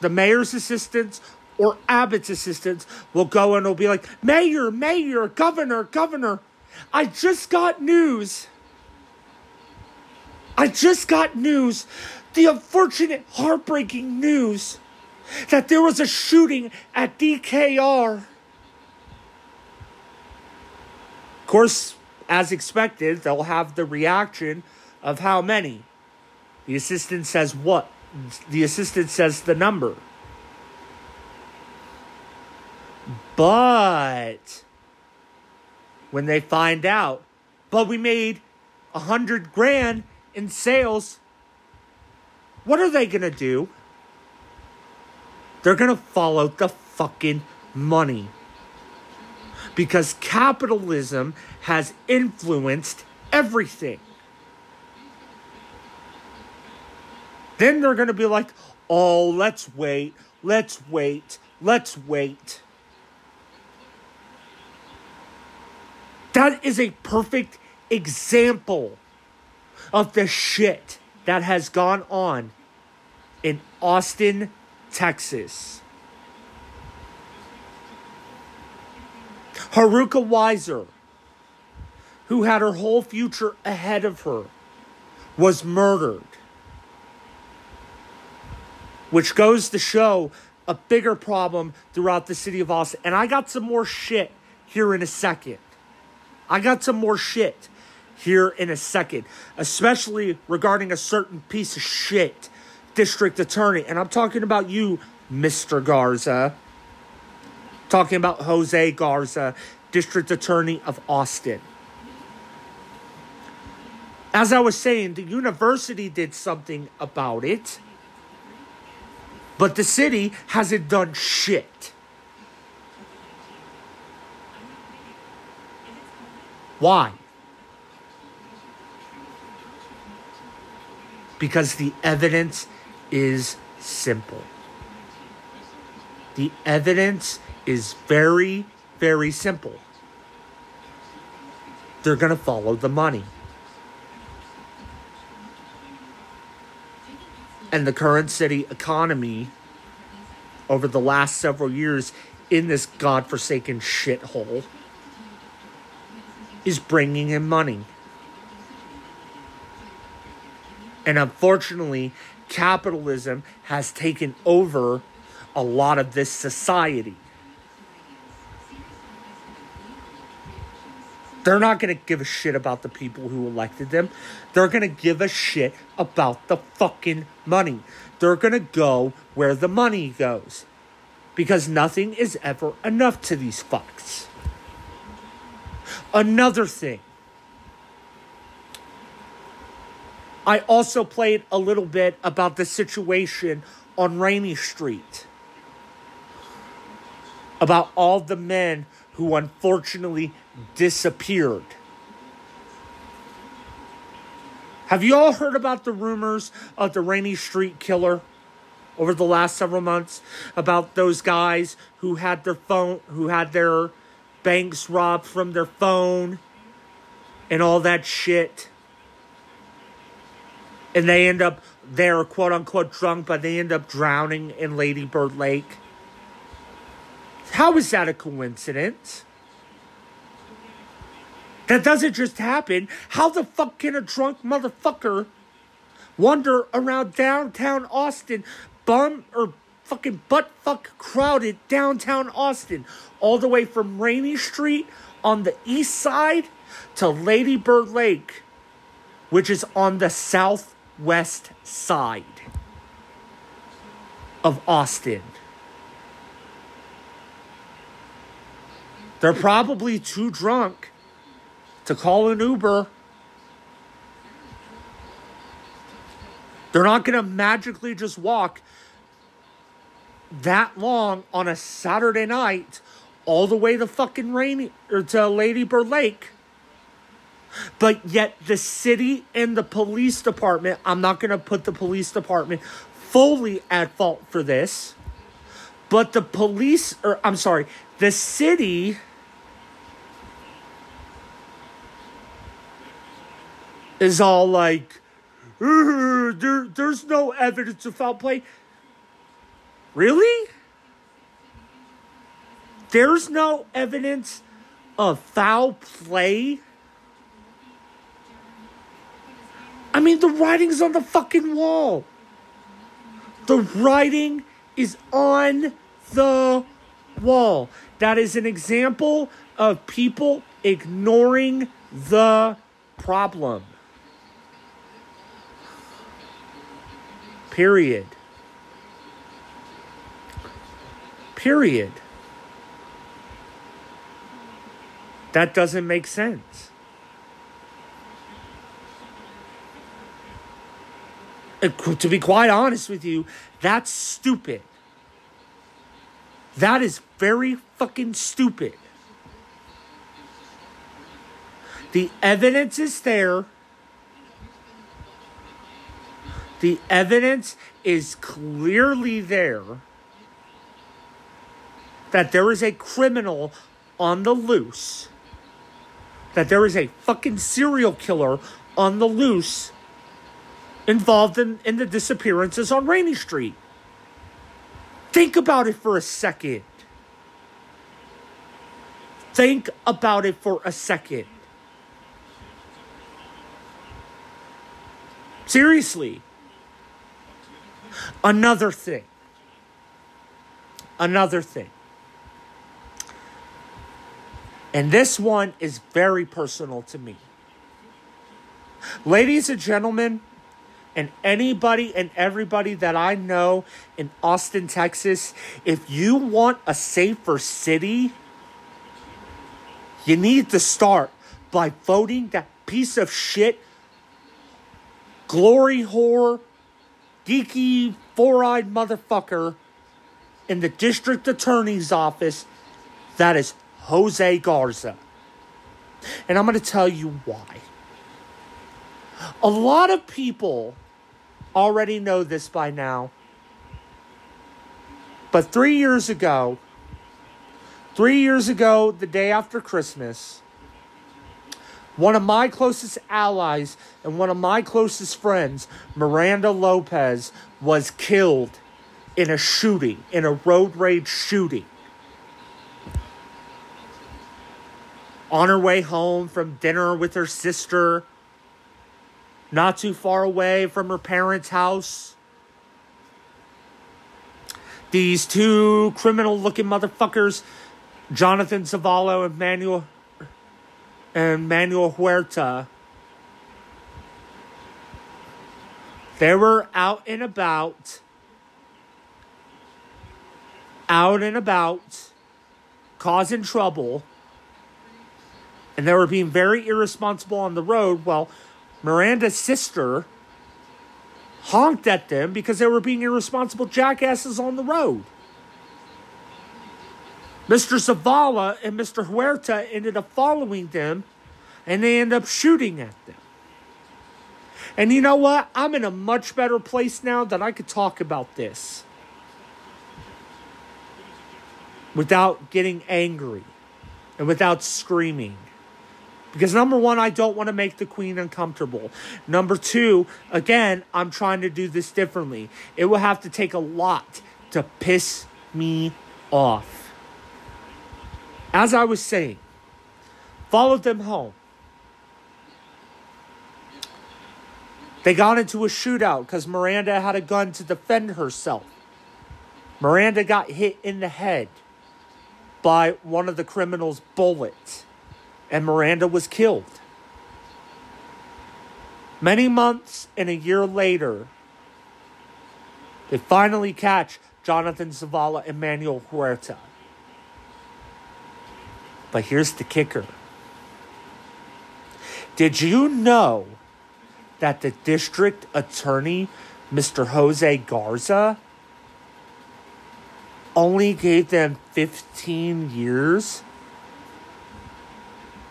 the mayor's assistants or Abbott's assistants will go and will be like, Mayor, Mayor, Governor, Governor, I just got news. I just got news, the unfortunate, heartbreaking news that there was a shooting at DKR. Of course, as expected, they'll have the reaction of how many. The assistant says what? The assistant says the number. But when they find out, but we made a hundred grand in sales, what are they gonna do? They're gonna follow the fucking money. Because capitalism has influenced everything. Then they're gonna be like, oh, let's wait, let's wait, let's wait. That is a perfect example of the shit that has gone on in Austin, Texas. Haruka Weiser, who had her whole future ahead of her, was murdered. Which goes to show a bigger problem throughout the city of Austin. And I got some more shit here in a second. I got some more shit here in a second, especially regarding a certain piece of shit district attorney. And I'm talking about you, Mr. Garza. Talking about Jose Garza, district attorney of Austin. As I was saying, the university did something about it, but the city hasn't done shit. Why? Because the evidence is simple. The evidence is very, very simple. They're going to follow the money. And the current city economy over the last several years in this godforsaken shithole is bringing in money. And unfortunately, capitalism has taken over a lot of this society. They're not going to give a shit about the people who elected them. They're going to give a shit about the fucking money. They're going to go where the money goes. Because nothing is ever enough to these fucks. Another thing. I also played a little bit about the situation on Rainey Street. About all the men who unfortunately disappeared. Have you all heard about the rumors of the Rainey Street killer over the last several months? About those guys who had their phone, who had their banks robbed from their phone and all that shit. And they end up, they're quote unquote drunk, but they end up drowning in Lady Bird Lake. How is that a coincidence? That doesn't just happen. How the fuck can a drunk motherfucker wander around downtown Austin, bum or fucking butt fuck crowded downtown Austin, all the way from Rainey Street on the east side to Lady Bird Lake, which is on the southwest side of Austin. They're probably too drunk to call an Uber. They're not going to magically just walk that long on a Saturday night all the way to fucking Rainey or to Lady Bird Lake. But yet the city and the police department, I'm not going to put the police department fully at fault for this. But the police or I'm sorry, the city is all like, "Uh, there, there's no evidence of foul play. Really? There's no evidence of foul play? I mean, the writing's on the fucking wall. The writing is on the wall. That is an example of people ignoring the problem. Period. Period. That doesn't make sense. Uh, To be quite honest with you, that's stupid. That is very fucking stupid. The evidence is there. The evidence is clearly there that there is a criminal on the loose, that there is a fucking serial killer on the loose involved in, in the disappearances on Rainey Street. Think about it for a second. Think about it for a second. Seriously. Another thing. Another thing. And this one is very personal to me. Ladies and gentlemen, and anybody and everybody that I know in Austin, Texas, if you want a safer city, you need to start by voting that piece of shit, glory whore, geeky, four eyed motherfucker in the district attorney's office that is Jose Garza. And I'm going to tell you why. A lot of people already know this by now. But three years ago, three years ago, the day after Christmas, one of my closest allies and one of my closest friends, Miranda Lopez, was killed in a shooting, in a road rage shooting. On her way home from dinner with her sister, not too far away from her parents' house. These two criminal looking motherfuckers, Jonathan Zavala and Manuel and Manuel Huerta, they were out and about, out and about, causing trouble, and they were being very irresponsible on the road. Well, Miranda's sister honked at them because they were being irresponsible jackasses on the road. Mr. Zavala and Mr. Huerta ended up following them and they ended up shooting at them. And you know what? I'm in a much better place now that I could talk about this without getting angry and without screaming. Because number one, I don't want to make the queen uncomfortable. Number two, again, I'm trying to do this differently. It will have to take a lot to piss me off. As I was saying, followed them home. They got into a shootout because Miranda had a gun to defend herself. Miranda got hit in the head by one of the criminals' bullets and Miranda was killed. Many months and a year later, they finally catch Jonathan Zavala and Manuel Huerta. But here's the kicker. Did you know that the district attorney, Mr. Jose Garza, only gave them 15 years?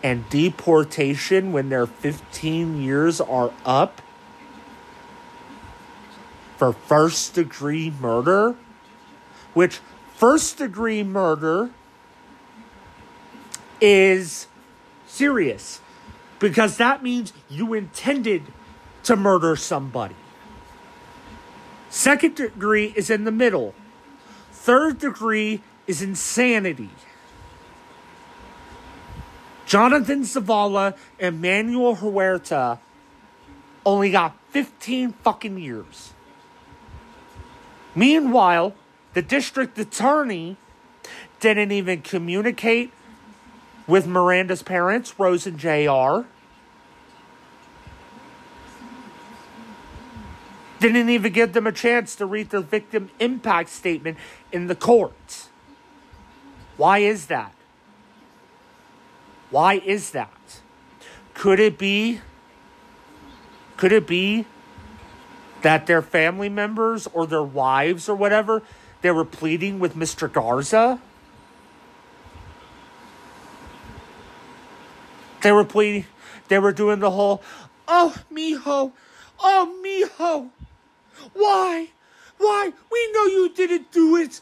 and deportation when their 15 years are up for first degree murder, which first degree murder is serious because that means you intended to murder somebody. Second degree is in the middle. Third degree is insanity. Jonathan Zavala and Manuel Huerta only got 15 fucking years. Meanwhile, the district attorney didn't even communicate with Miranda's parents, Rose and JR. Didn't even give them a chance to read the victim impact statement in the court. Why is that? Why is that? Could it be could it be that their family members or their wives or whatever they were pleading with Mr. Garza? They were pleading. They were doing the whole oh mijo. Oh mijo. Why? Why? We know you didn't do it.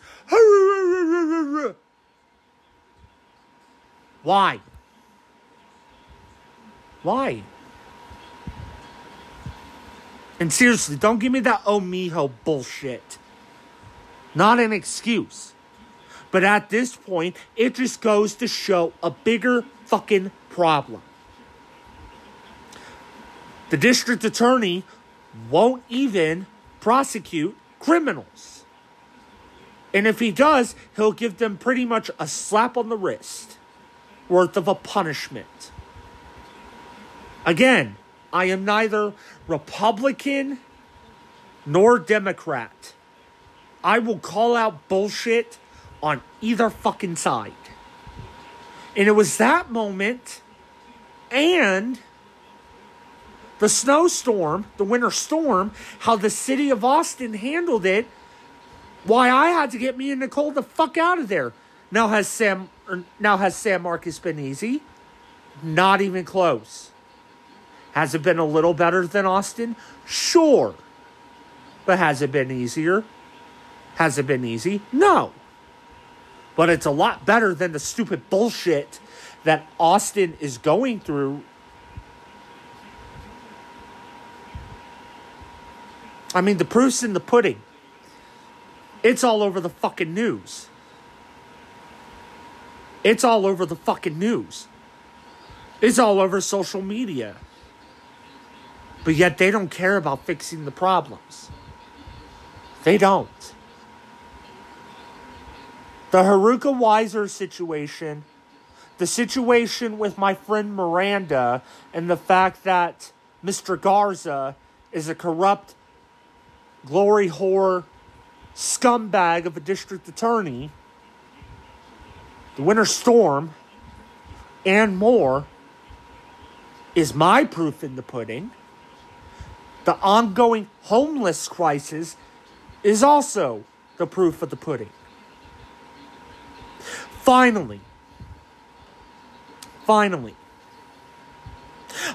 Why? Why? And seriously, don't give me that oh mijo bullshit. Not an excuse. But at this point, it just goes to show a bigger fucking problem. The district attorney won't even prosecute criminals. And if he does, he'll give them pretty much a slap on the wrist worth of a punishment. Again, I am neither Republican nor Democrat. I will call out bullshit on either fucking side. And it was that moment and the snowstorm, the winter storm, how the city of Austin handled it, why I had to get me and Nicole the fuck out of there. Now has San or now has San Marcos been easy? Not even close. Has it been a little better than Austin? Sure. But has it been easier? Has it been easy? No. But it's a lot better than the stupid bullshit that Austin is going through. I mean, the proof's in the pudding. It's all over the fucking news. It's all over the fucking news. It's all over social media. But yet they don't care about fixing the problems. They don't. The Haruka Weiser situation, the situation with my friend Miranda, and the fact that Mr. Garza is a corrupt glory whore scumbag of a district attorney, the winter storm, and more is my proof in the pudding. The ongoing homeless crisis is also the proof of the pudding. Finally, finally.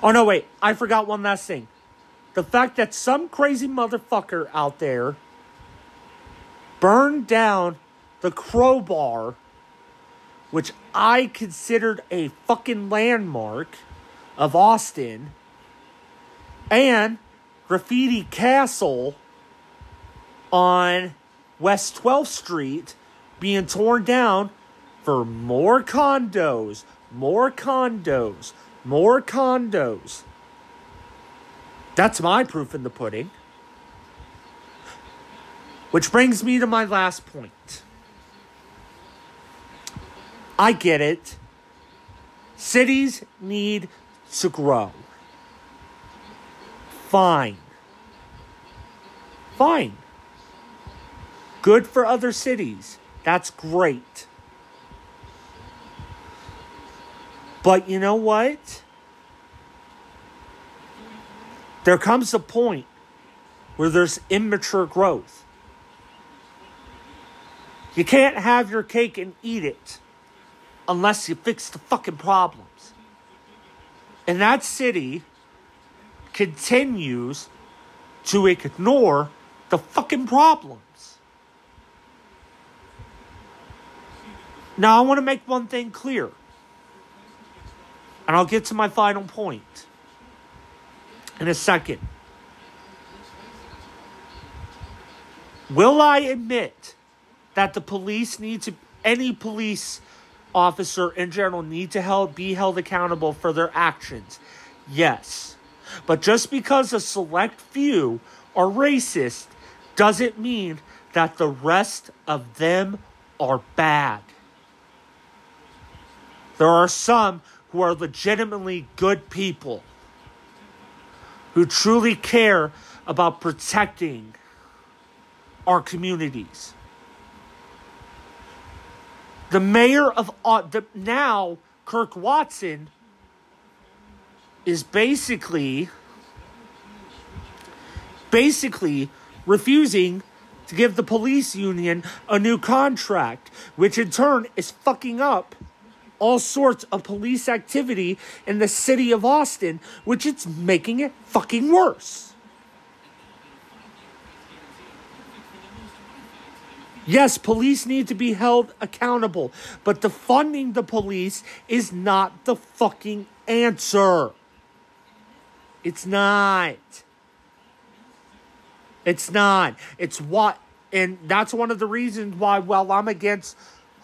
Oh no, wait, I forgot one last thing. The fact that some crazy motherfucker out there burned down the crowbar, which I considered a fucking landmark of Austin, and Graffiti Castle on West 12th Street being torn down for more condos, more condos, more condos. That's my proof in the pudding. Which brings me to my last point. I get it. Cities need to grow. Fine. Fine. Good for other cities. That's great. But you know what? There comes a point where there's immature growth. You can't have your cake and eat it unless you fix the fucking problems. And that city continues to ignore the fucking problems. Now, I want to make one thing clear, and I'll get to my final point in a second. Will I admit that the police need to, any police officer in general, need to help be held accountable for their actions? Yes. But just because a select few are racist doesn't mean that the rest of them are bad. There are some who are legitimately good people who truly care about protecting our communities. The mayor of uh, the, now, Kirk Watson, is basically basically refusing to give the police union a new contract, which in turn is fucking up all sorts of police activity in the city of Austin, which it's making it fucking worse. Yes, police need to be held accountable, but defunding the police is not the fucking answer. It's not. It's not. It's what, and that's one of the reasons why, well, I'm against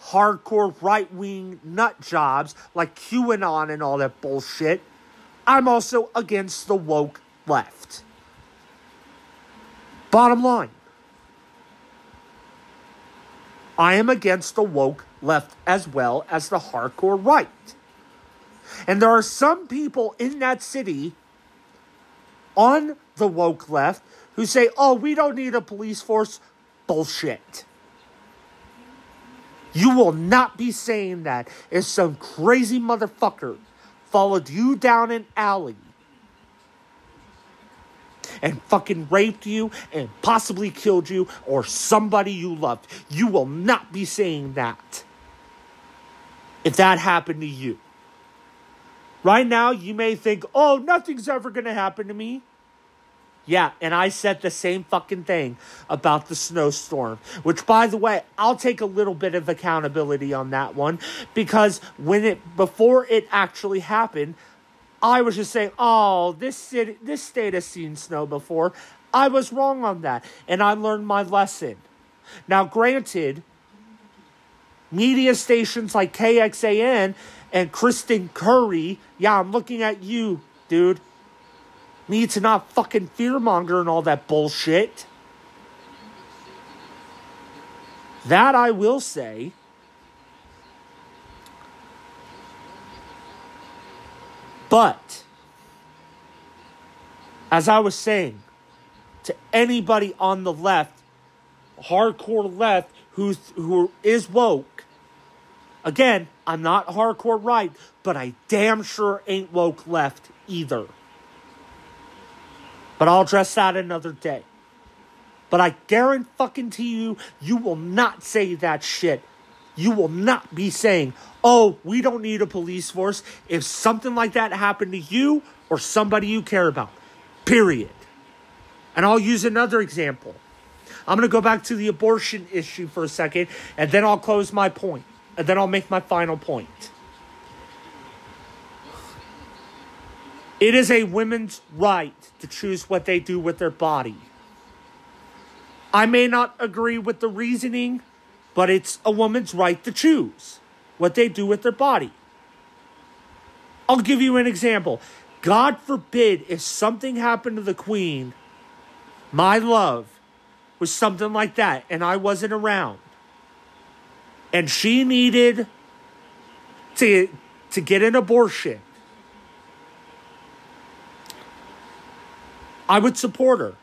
hardcore right wing nut jobs like QAnon and all that bullshit. I'm also against the woke left. Bottom line. I am against the woke left as well as the hardcore right. And there are some people in that city on the woke left who say, oh, we don't need a police force. Bullshit. You will not be saying that if some crazy motherfucker followed you down an alley and fucking raped you and possibly killed you or somebody you loved. You will not be saying that if that happened to you. Right now, you may think, oh, nothing's ever going to happen to me. Yeah, and I said the same fucking thing about the snowstorm, which by the way, I'll take a little bit of accountability on that one because when it before it actually happened, I was just saying, "Oh, this city this state has seen snow before." I was wrong on that, and I learned my lesson. Now, granted, media stations like KXAN and Kristen Curry, yeah, I'm looking at you, dude need to not fucking fearmonger and all that bullshit. That I will say. But, as I was saying, to anybody on the left, hardcore left, who's, who is woke, again, I'm not hardcore right, but I damn sure ain't woke left either. But I'll address that another day. But I guarantee fucking to you, you will not say that shit. You will not be saying, oh, we don't need a police force if something like that happened to you or somebody you care about. Period. And I'll use another example. I'm going to go back to the abortion issue for a second, and then I'll close my point, and then I'll make my final point. It is a woman's right to choose what they do with their body. I may not agree with the reasoning, but it's a woman's right to choose what they do with their body. I'll give you an example. God forbid if something happened to the queen, my love was something like that, and I wasn't around. And she needed to, to get an abortion I would support her.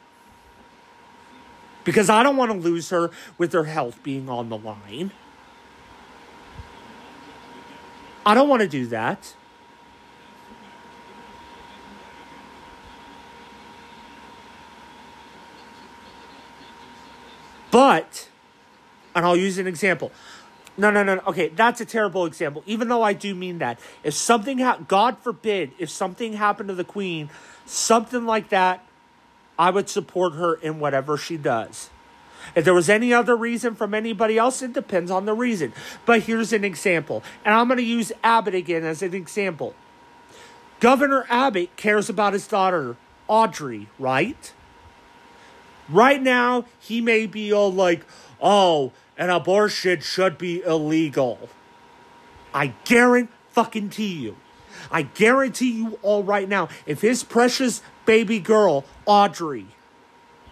Because I don't want to lose her with her health being on the line. I don't want to do that. But, and I'll use an example. No, no, no. Okay, that's a terrible example. Even though I do mean that. If something, ha- God forbid, if something happened to the Queen, something like that I would support her in whatever she does. If there was any other reason from anybody else, it depends on the reason. But here's an example. And I'm going to use Abbott again as an example. Governor Abbott cares about his daughter, Audrey, right? Right now, he may be all like, oh, an abortion should be illegal. I guarantee you. I guarantee you all right now, if his precious baby girl, Audrey,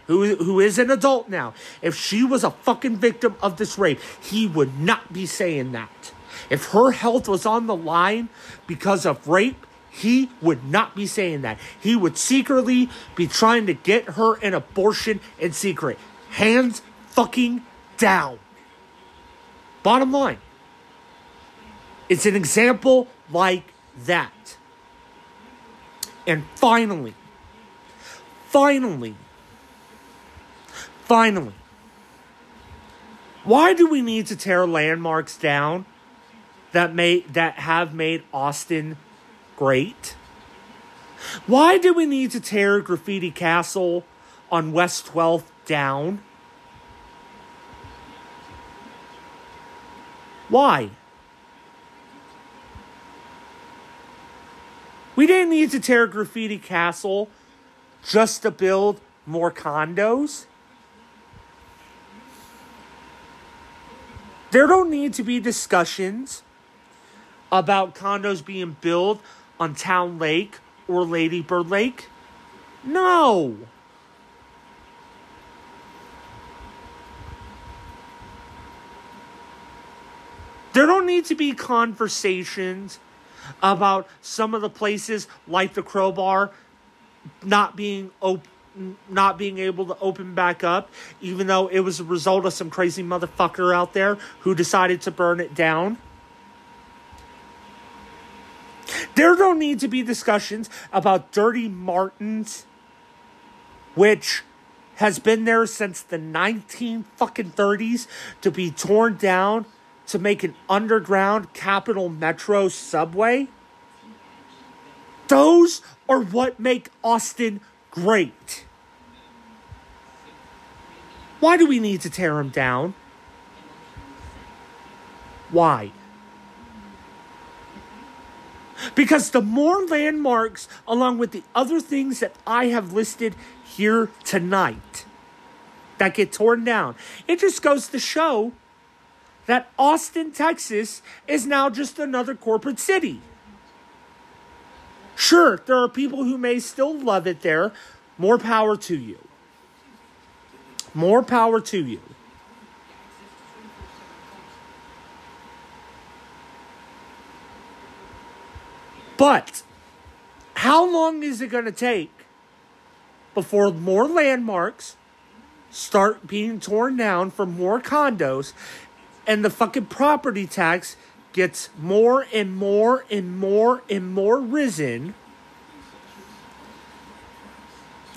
who, who is an adult now, if she was a fucking victim of this rape, he would not be saying that. If her health was on the line because of rape, he would not be saying that. He would secretly be trying to get her an abortion in secret. Hands fucking down. Bottom line. It's an example like that. And finally, finally, finally, why do we need to tear landmarks down that made that have made Austin great? Why do we need to tear Graffiti Castle on West 12th down? Why? We didn't need to tear Graffiti Castle just to build more condos. There don't need to be discussions about condos being built on Town Lake or Lady Bird Lake. No. There don't need to be conversations about some of the places like the crowbar not being op- not being able to open back up even though it was a result of some crazy motherfucker out there who decided to burn it down. There don't need to be discussions about Dirty Martin's which has been there since the 19 fucking 30s to be torn down to make an underground capital metro subway? Those are what make austin great. Why do we need to tear them down? Why? Because the more landmarks, along with the other things that I have listed here tonight, that get torn down, it just goes to show that Austin, Texas is now just another corporate city. Sure, there are people who may still love it there. More power to you. More power to you. But how long is it going to take before more landmarks start being torn down for more condos and the fucking property tax gets more and more and more and more risen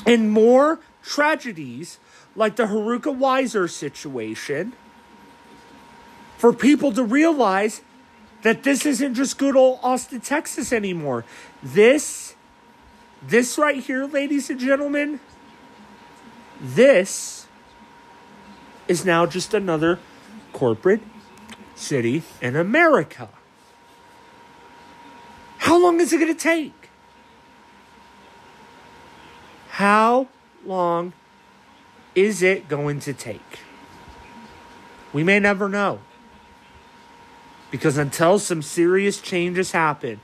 and more tragedies like the Haruka Weiser situation for people to realize that this isn't just good old Austin, Texas anymore. This, this right here, ladies and gentlemen, this is now just another corporate city in America. How long is it going to take? How long is it going to take? We may never know. Because until some serious changes happen,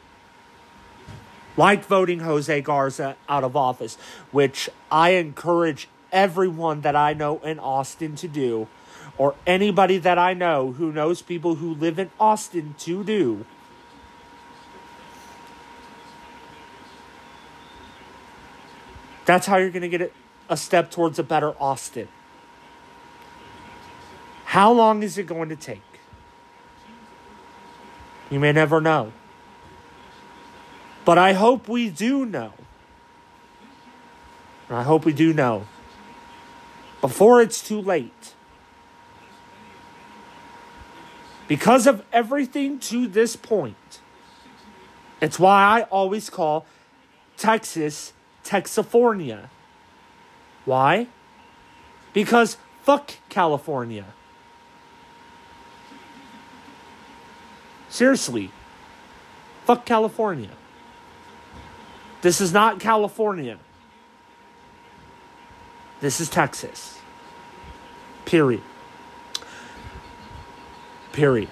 like voting Jose Garza out of office, which I encourage everyone that I know in Austin to do, or anybody that I know who knows people who live in Austin to do. That's how you're going to get a step towards a better Austin. How long is it going to take? You may never know. But I hope we do know. I hope we do know. Before it's too late. Because of everything to this point, it's why I always call Texas Texifornia. Why? Because fuck California. Seriously. Fuck California. This is not California. This is Texas. Period. Period.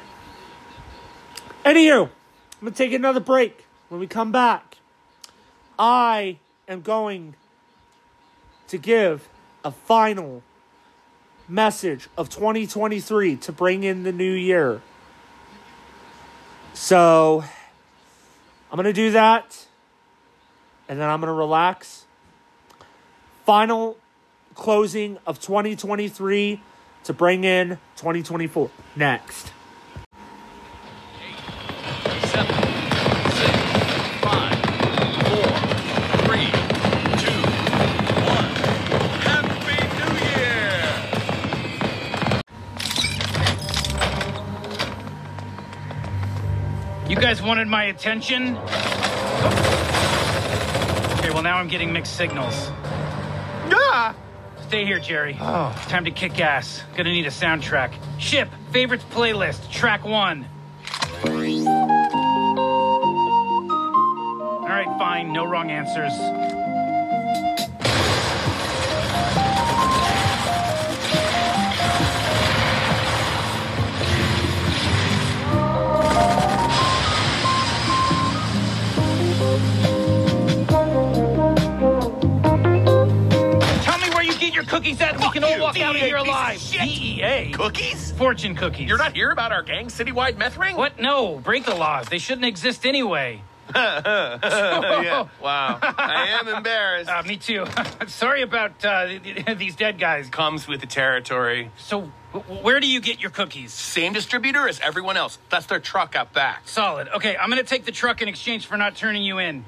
Anywho, I'm going to take another break. When we come back, I am going to give a final message of 2023 to bring in the new year. So, I'm going to do that. And then I'm going to relax. Final closing of 2023 to bring in 2024 next. Guys wanted my attention? Okay, well, now I'm getting mixed signals. Yeah. Stay here, Jerry. Oh. Time to kick ass. Gonna need a soundtrack. Ship, favorites playlist, track one. All right, fine. No wrong answers. Tell me where you get your cookies at and we can all walk out of here alive. DEA? Cookies? Fortune cookies. You're not here about our gang's citywide meth ring? What? No, break the laws. They shouldn't exist anyway. yeah. Wow. I am embarrassed. Uh, me too. Sorry about uh, these dead guys. Comes with the territory. So, where do you get your cookies? Same distributor as everyone else. That's their truck out back. Solid. Okay, I'm gonna take the truck in exchange for not turning you in.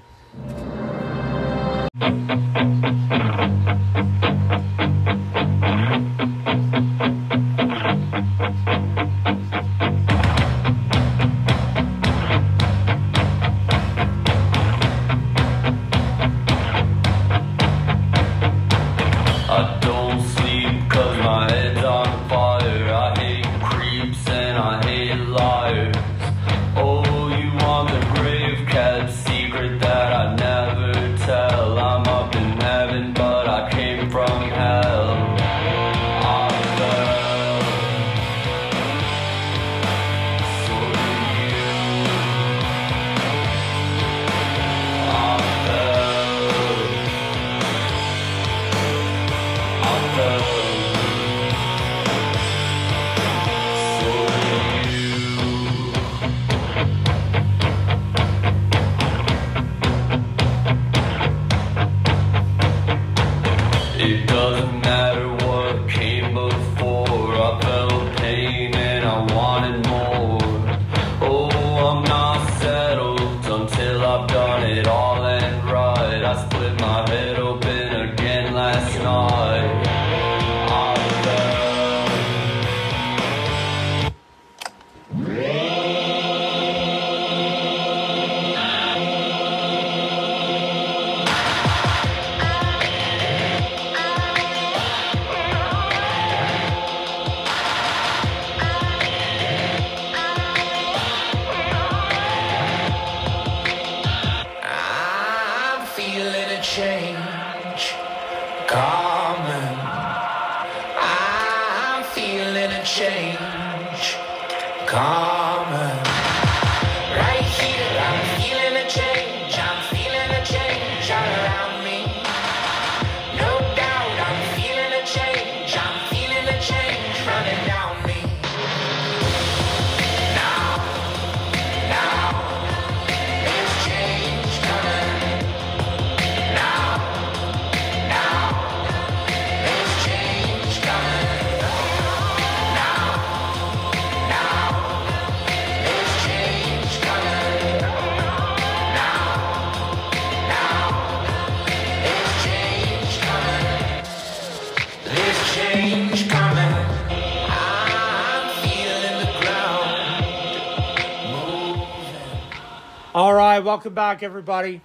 Welcome back, everybody.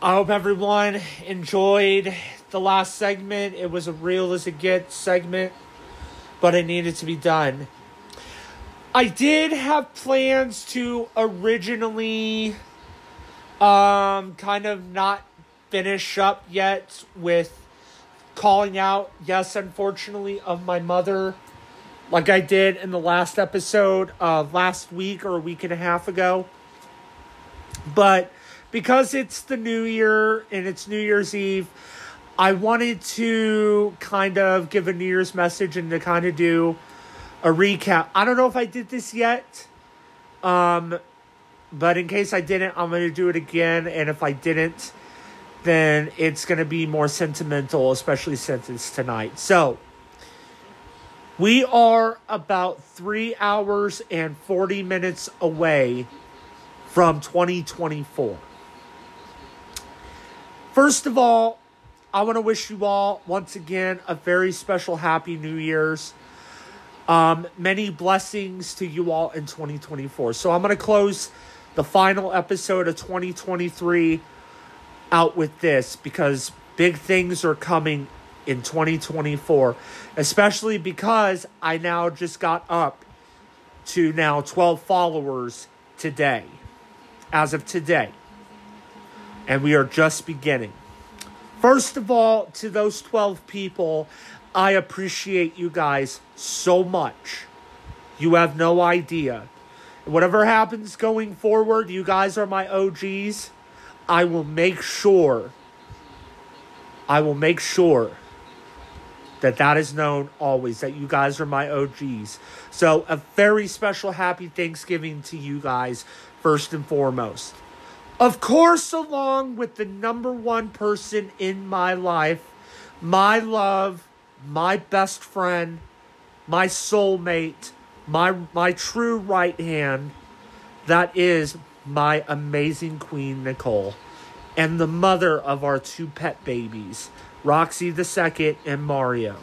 I hope everyone enjoyed the last segment. It was a real as it gets segment, but it needed to be done. I did have plans to originally um kind of not finish up yet with calling out, yes, unfortunately, of my mother, like I did in the last episode uh, last week or a week and a half ago. But because it's the new year and it's New Year's Eve, I wanted to kind of give a New Year's message and to kind of do a recap. I don't know if I did this yet. Um, but in case I didn't, I'm going to do it again. And if I didn't, then it's going to be more sentimental, especially since it's tonight. So, we are about three hours and 40 minutes away from 2024. First of all, I want to wish you all, once again, a very special Happy New Year's. Um, many blessings to you all in 2024. So, I'm going to close the final episode of 2023 out with this because big things are coming in 2024, especially because I now just got up to now 12 followers today, as of today. And we are just beginning. First of all, to those 12 people, I appreciate you guys so much. You have no idea. Whatever happens going forward, you guys are my OGs. I will make sure, I will make sure that that is known always, that you guys are my OGs. So, a very special happy Thanksgiving to you guys, first and foremost. Of course, along with the number one person in my life, my love, my best friend, my soulmate, my my true right hand, that is my amazing queen Nicole, and the mother of our two pet babies, Roxy the second and Mario.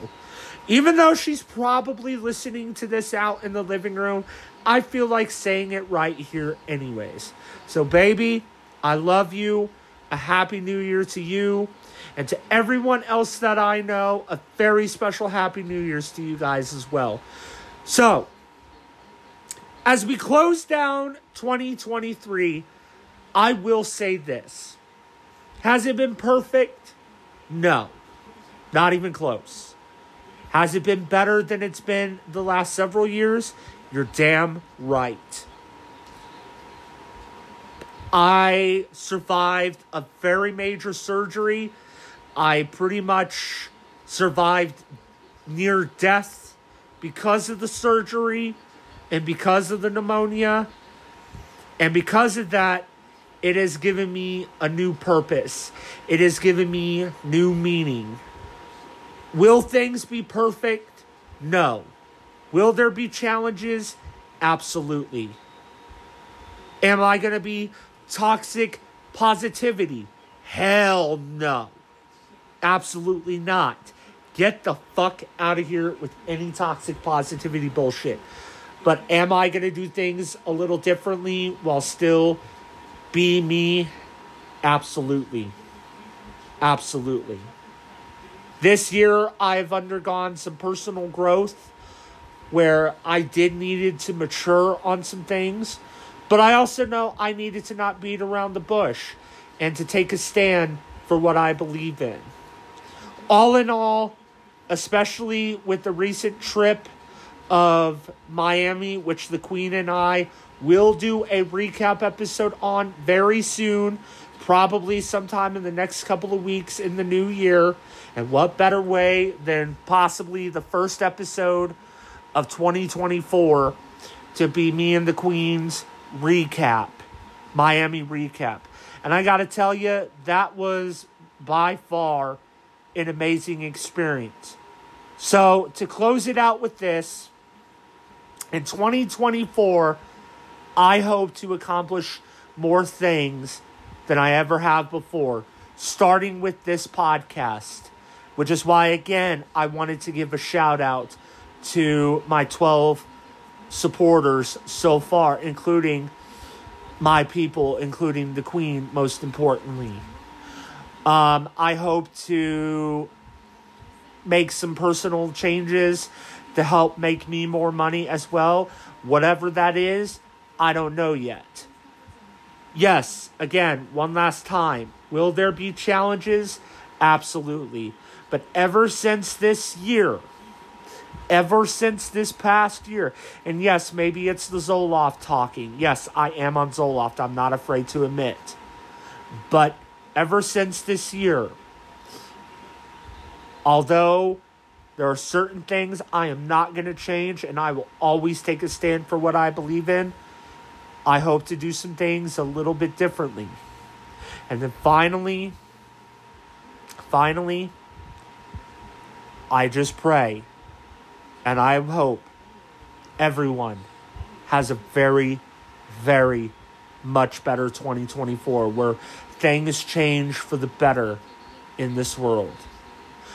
Even though she's probably listening to this out in the living room, I feel like saying it right here anyways. So baby, I love you. A happy new year to you. And to everyone else that I know, a very special happy new year's to you guys as well. So, as we close down 2023, I will say this. Has it been perfect? No. Not even close. Has it been better than it's been the last several years? You're damn right. I survived a very major surgery. I pretty much survived near death because of the surgery and because of the pneumonia. And because of that, it has given me a new purpose. It has given me new meaning. Will things be perfect? No. Will there be challenges? Absolutely. Am I going to be toxic positivity? Hell no. Absolutely not. Get the fuck out of here with any toxic positivity bullshit. But am I going to do things a little differently while still be me? Absolutely. Absolutely. This year, I've undergone some personal growth where I did needed to mature on some things, but I also know I needed to not beat around the bush and to take a stand for what I believe in. All in all, especially with the recent trip of Miami, which the Queen and I will do a recap episode on very soon, probably sometime in the next couple of weeks in the new year. And what better way than possibly the first episode of 2024 to be me and the Queen's recap, Miami recap. And I got to tell you, that was by far an amazing experience. So, to close it out with this, in 2024, I hope to accomplish more things than I ever have before, starting with this podcast, which is why, again, I wanted to give a shout out to my 12 supporters so far, including my people, including the Queen, most importantly. Um, I hope to make some personal changes to help make me more money as well. Whatever that is, I don't know yet. Yes, again, one last time. Will there be challenges? Absolutely. But ever since this year, ever since this past year, and yes, maybe it's the Zoloft talking. Yes, I am on Zoloft. I'm not afraid to admit. But ever since this year, although there are certain things I am not going to change and I will always take a stand for what I believe in, I hope to do some things a little bit differently. And then finally, finally, I just pray and I hope everyone has a very, very much better 2024 where things change for the better in this world.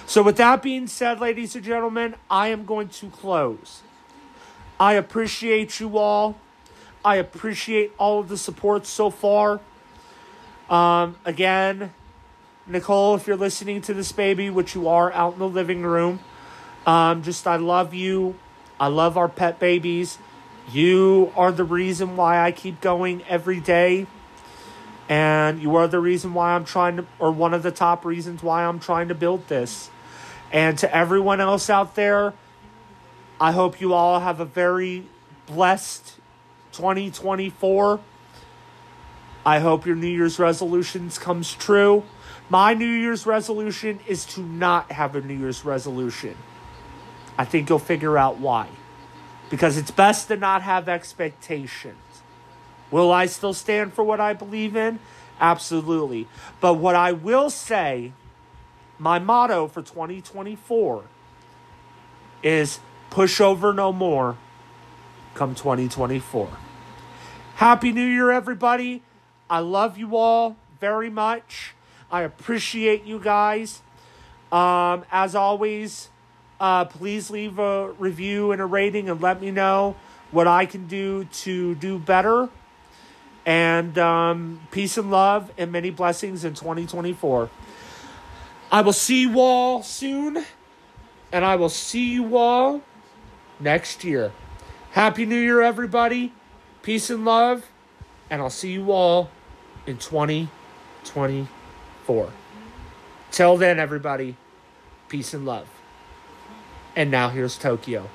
So, with that being said, ladies and gentlemen, I am going to close. I appreciate you all. I appreciate all of the support so far. Um, again, Nicole, if you're listening to this baby, which you are out in the living room, um, just I love you. I love our pet babies. You are the reason why I keep going every day. And you are the reason why I'm trying to, or one of the top reasons why I'm trying to build this. And to everyone else out there, I hope you all have a very blessed 2024. I hope your New Year's resolutions comes true. My New Year's resolution is to not have a New Year's resolution. I think you'll figure out why. Because it's best to not have expectations. Will I still stand for what I believe in? Absolutely. But what I will say, my motto for 2024 is push over no more come 2024. Happy New Year, everybody. I love you all very much. I appreciate you guys. Um, as always, uh, please leave a review and a rating and let me know what I can do to do better. And um, peace and love and many blessings in 2024. I will see you all soon, and I will see you all next year. Happy New Year, everybody. Peace and love, and I'll see you all in 2024. Till then, everybody, peace and love. And now here's Tokyo.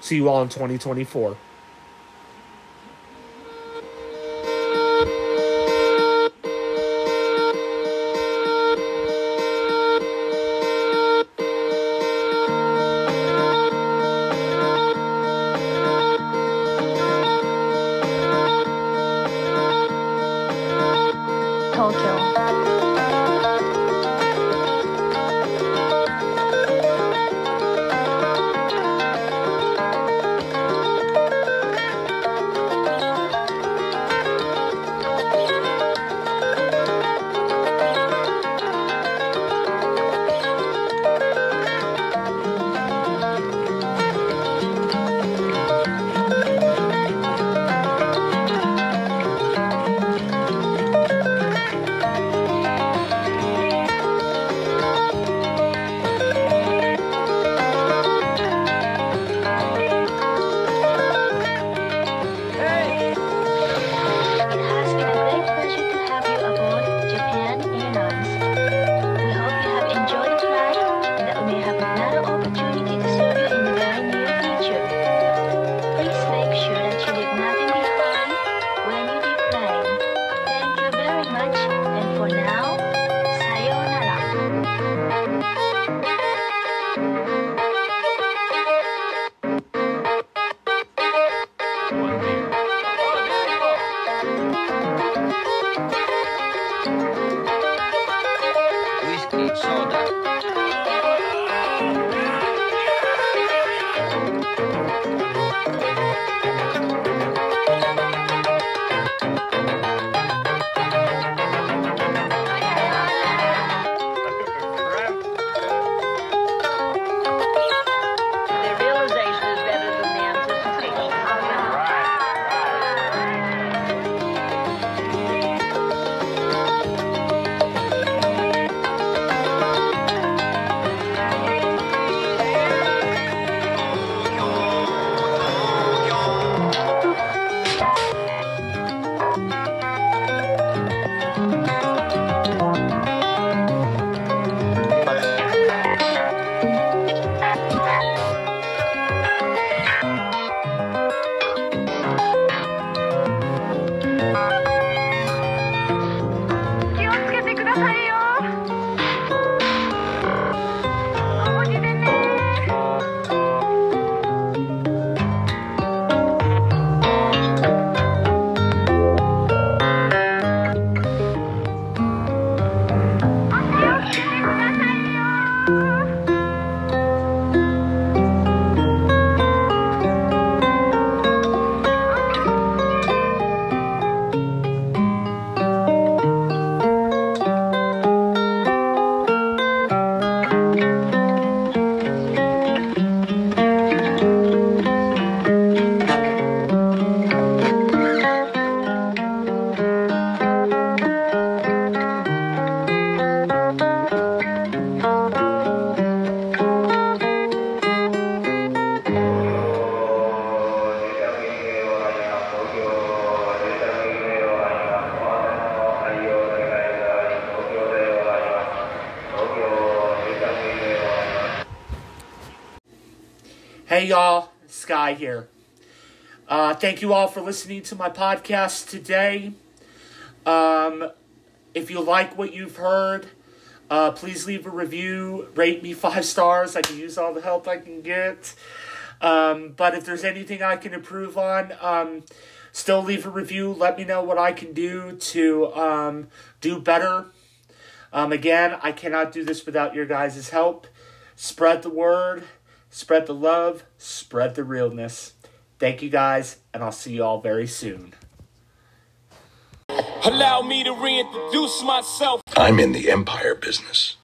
See you all in 2024. Here. Uh, thank you all for listening to my podcast today. Um, if you like what you've heard, uh, please leave a review, rate me five stars. I can use all the help I can get. Um, but if there's anything I can improve on, um, still leave a review. Let me know what I can do to um, do better. Um, again, I cannot do this without your guys' help. Spread the word, spread the love, spread the realness. Thank you guys, and I'll see you all very soon. Allow me to reintroduce myself. I'm in the empire business.